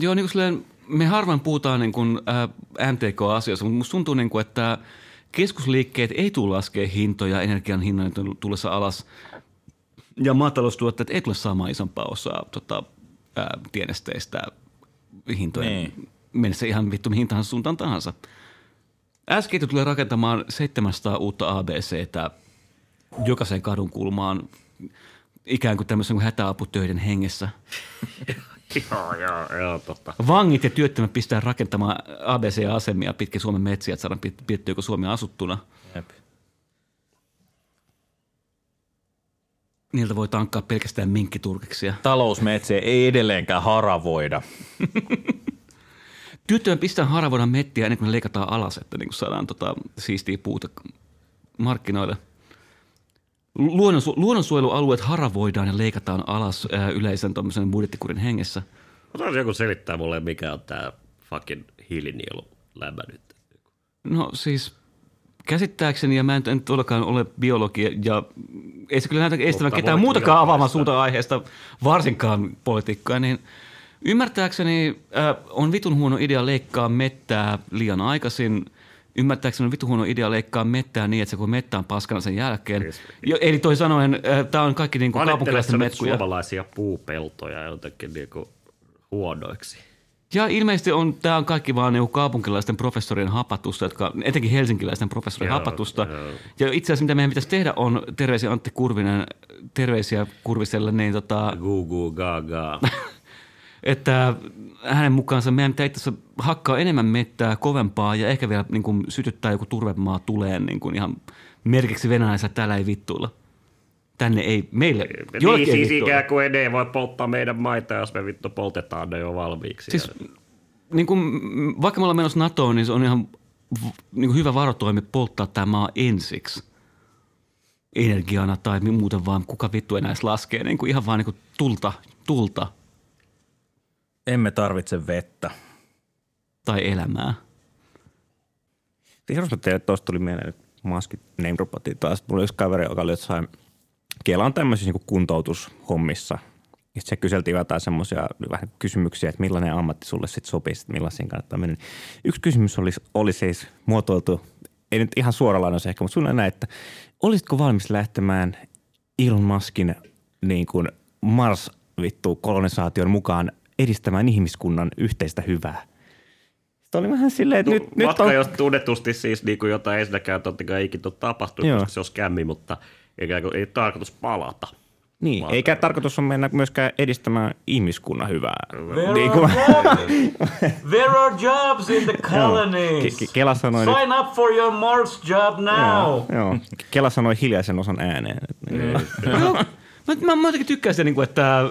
Joo, niin kuin silleen, me harvoin puhutaan niin kuin, ä, MTK-asioista, mutta musta tuntuu, niin kuin, että keskusliikkeet ei tule laskea hintoja energian hinnan tullessa alas. Ja maataloustuotteet ei tule saamaan isompaa osaa tota, ä, tienesteistä hintojen Niin. mennessä ihan vittu mihin tahansa suuntaan tahansa. SK tulee rakentamaan 700 uutta ABCtä jokaiseen kadun kulmaan ikään kuin tämmöisen kuin hätäaputöiden hengessä. Joo, joo, joo, totta. Vangit ja työttömät pistää rakentamaan ABC-asemia pitkin Suomen metsiä, että saadaan pit- pidettyä koko Suomi asuttuna. Jep. Niiltä voi tankkaa pelkästään minkkiturkiksia. Talousmetsiä ei edelleenkään haravoida. Työttömän pistää haravoidaan mettiä ennen kuin ne leikataan alas, että niin kuin saadaan tota siistiä puuta markkinoille. Luonnonsu- luonnonsuojelualueet haravoidaan ja leikataan alas ää, yleisen tuommoisen budjettikurin hengessä. Osaisi joku selittää mulle, mikä on tämä fucking hiilinielu lämmä nyt? No siis käsittääkseni, ja mä en, en todellakaan ole biologia, ja ei se kyllä näytä estävän ketään muutakaan avaamaan suuta aiheesta, varsinkaan politiikkaa, niin ymmärtääkseni äh, on vitun huono idea leikkaa mettää liian aikaisin. Ymmärtääkseni on vitun huono idea leikkaa mettää niin, että se kun mettä on paskana sen jälkeen. Jo, eli toi sanoen, äh, tämä on kaikki niin kuin kaupunkilaisten metkuja. suomalaisia puupeltoja jotenkin niinku huonoiksi? Ja ilmeisesti on, tämä on kaikki vaan niinku kaupunkilaisten professorien hapatusta, jotka, etenkin helsinkiläisten professorien Joo, hapatusta. joo. Ja itse asiassa mitä meidän pitäisi tehdä on, terveisiä Antti Kurvinen, terveisiä Kurviselle, niin tota, Guu guu gaga. Että hänen mukaansa meidän pitää itse hakkaa enemmän mettää kovempaa ja ehkä vielä niin kuin sytyttää joku turvemaa tuleen niin kuin ihan merkiksi venäläisellä täällä ei vittuilla. Tänne ei, meille, niin ei siis vittuilla. ikään kuin ne ei voi polttaa meidän maita, jos me vittu poltetaan ne jo valmiiksi. Siis niin kuin, vaikka me ollaan menossa NATOon, niin se on ihan niin kuin hyvä varotoimi polttaa tämä maa ensiksi energiana tai muuten vaan kuka vittu enää edes laskee. Niin kuin ihan vaan niin kuin tulta, tulta Emme tarvitse vettä. tai elämää. Tiedossa teille tuosta tuli mieleen, että maskit name taas. Mulla oli yksi kaveri, joka oli jossain, Kela on tämmöisissä niin kuntoutushommissa. Ja sit se kyseltiin jotain semmoisia vähän kysymyksiä, että millainen ammatti sulle sitten sopisi, että millaisiin kannattaa mennä. Yksi kysymys oli, oli siis muotoiltu, ei nyt ihan suoralainen ehkä, mutta suunnilleen näin, että olisitko valmis lähtemään Elon Muskin niin kuin Mars vittu kolonisaation mukaan edistämään ihmiskunnan yhteistä hyvää? Sitten oli vähän silleen, että No, nyt, nyt matka on... jos tunnetusti siis niin kuin jotain ensinnäkään totta kai ikinä ole tapahtunut, Joo. koska se on skämmi, mutta ikään kuin ei tarkoitus palata. Niin, Vaan- eikä tarkoitus on mennä myöskään edistämään ihmiskunnan hyvää. Niin kuin, There are jobs in the colonies. Ke- Ke- Kela sanoi nyt, Sign up for your Mars job now. joo, Kela sanoi hiljaisen osan ääneen. Niin, Joo. mä, mä, mä jotenkin tykkään sitä, niin kuin, että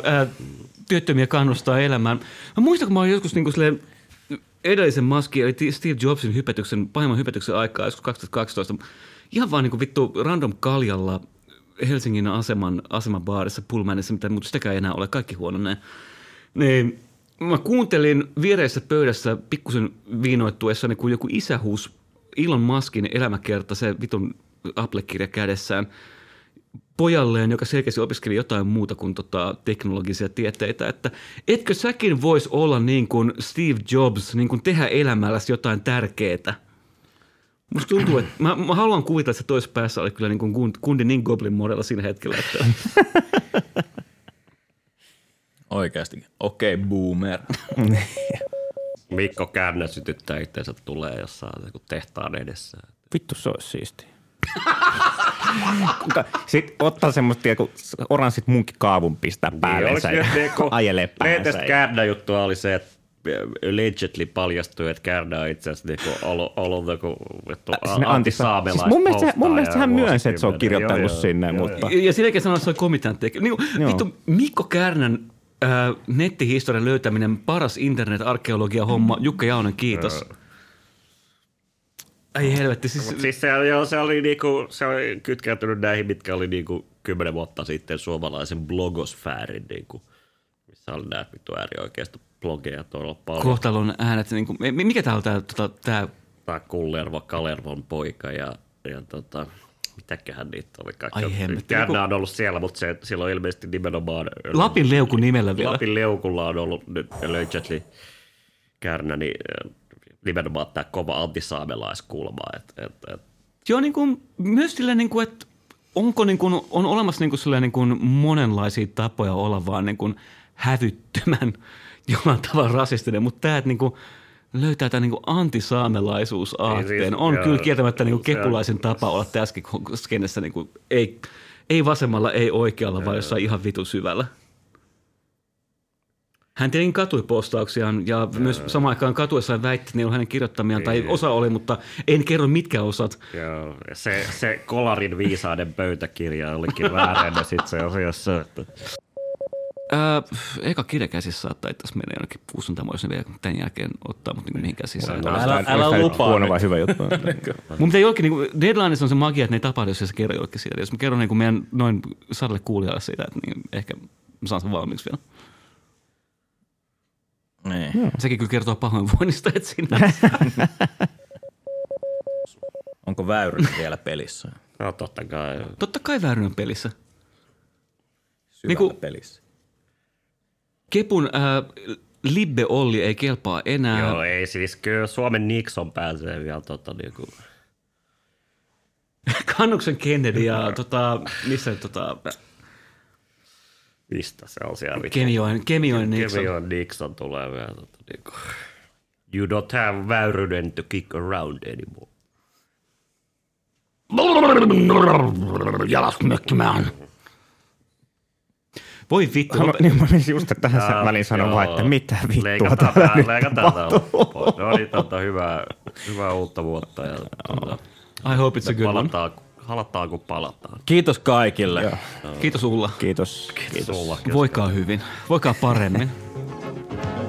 työttömiä kannustaa elämään. Mä muistan, kun mä olin joskus niin silleen, edellisen maskin, eli Steve Jobsin hypetyksen, pahimman hypetyksen aikaa, joskus 2012, ihan vaan niin vittu random kaljalla Helsingin aseman, aseman baarissa Pullmanissa, mitä, mutta sitäkään ei enää ole, kaikki huononeen. Niin mä kuuntelin viereisessä pöydässä pikkusen viinoittuessa, niin kun joku isä huusi Elon Muskin elämäkerta, se vitun Apple-kirja kädessään, pojalleen, joka selkeästi opiskeli jotain muuta kuin tota, teknologisia tieteitä, että etkö säkin vois olla niin kuin Steve Jobs, niin kuin tehdä elämälläsi jotain tärkeää? Musta tuntuu, että mä, mä haluan kuvitella, että se toisessa päässä oli kyllä niin kuin kun- kundi niin goblin modella siinä hetkellä, että Oikeasti. Okei, okay, boomer. Mikko Kärnä sytyttää itseensä tulee jossain tehtaan edessä. vittu se olisi siistiä. Sitten ottaa semmoista tiedä, oranssit munkkikaavun pistää päällensä ja ajelee päänsä. Kärnä juttua oli se, että allegedly paljastui, että Kärnä on itse asiassa niinku ollut, ollut joku vittu Sinne a- anti- antisaamelaista siis mun mielestä- mun mielestä hän myönsi, että se on kirjoitellut Joo, joo. sinne, Joo, mutta- joo. Ja sen jälkeen sanoi, että se oli komitean tekijä. Niin, Joo. vittu, Mikko Kärnän äh, nettihistorian löytäminen, paras internet-arkeologia homma. Jukka Jaunen, kiitos. Ei helvetti, siis, Mut siis se, joo, se oli niinku, se oli kytkeytynyt näihin, mitkä oli niinku kymmenen vuotta sitten suomalaisen blogosfäärin, niinku, missä oli nämä vittu äärioikeista blogeja todella paljon. Kohtalon äänet, niin kuin, mikä tää on tää, tota, tää Tämä Kullervo, Kalervon poika ja, ja tota, mitäköhän niitä oli kaikki. Ai hemmetti. Joku- on ollut siellä, mutta se, sillä on ilmeisesti nimenomaan... Lapin leukun nimellä vielä. Lapin leukulla on ollut nyt allegedly Kärnä, niin nimenomaan tämä kova antisaamelaiskkulma. Et, et, et, Joo, niin kuin, myös silleen, niin kuin, että onko niin kuin, on olemassa niin kuin, silleen, niin kuin monenlaisia tapoja olla vaan niin kuin hävyttömän jollain tavalla rasistinen, mutta tämä, että niin kuin, löytää tämän niin kuin antisaamelaisuusaatteen, siis, on joo, kyllä kieltämättä niin kepulaisen tapa olla tässäkin skenessä, niin kuin, ei, ei vasemmalla, ei oikealla, vaan jossain ihan vitu syvällä. Hän tietenkin katui postauksiaan ja myös samaan aikaan katuessaan väitti, että ne on hänen kirjoittamiaan, tai Niin. osa oli, mutta en kerro mitkä osat. Joo, se, se Kolarin viisaiden pöytäkirja olikin väärennä sitten se asiassa. Että Ää, eka kirjakäsissä saattaa itse mennä jonnekin ne vielä tämän jälkeen ottaa mut niinku mihinkään sisään. Älä- älä lupaa Huono vai hyvä juttu? Mun pitää jollekin, niin deadlineissa on se magia, että ne ei tapahdu, jos se kerro jollekin siitä. Jos mä kerron niin meidän noin sadalle kuulijalle siitä, että niin ehkä mä saan sen valmiiksi vielä. Niin. Sekin kyllä kertoo pahoinvoinnista, että siinä Onko Väyrynen vielä pelissä? no totta kai. Totta kai Väyrynen pelissä. Syvällä Niinku- pelissä. Kepun ää, Libbe Olli ei kelpaa enää. Joo, ei siis kyllä Suomen Nixon pääsee vielä tota niinku, Kannuksen Kennedy ja tota, missä tota, mistä se on siellä. Kemioin, Kemioin Nixon. Kevin Nixon tulee vielä tota niinku. You don't have Väyrynen to kick around anymore. Jalas mökkimään. Voi vittu. Mä, lopet- niin mä menisin just tähän Jaa, väliin sanomaan, joo. että mitä vittua Leikataan, täällä tää, nyt leikataan tapahtuu. tää pois. No niin, tota, hyvää, hyvää uutta vuotta. Ja, tota, I hope it's a good one. Halataan kun palataan. Kiitos kaikille. Joo. Kiitos Ulla. Kiitos. Kiitos. Sulla. Voikaa hyvin. Voikaa paremmin.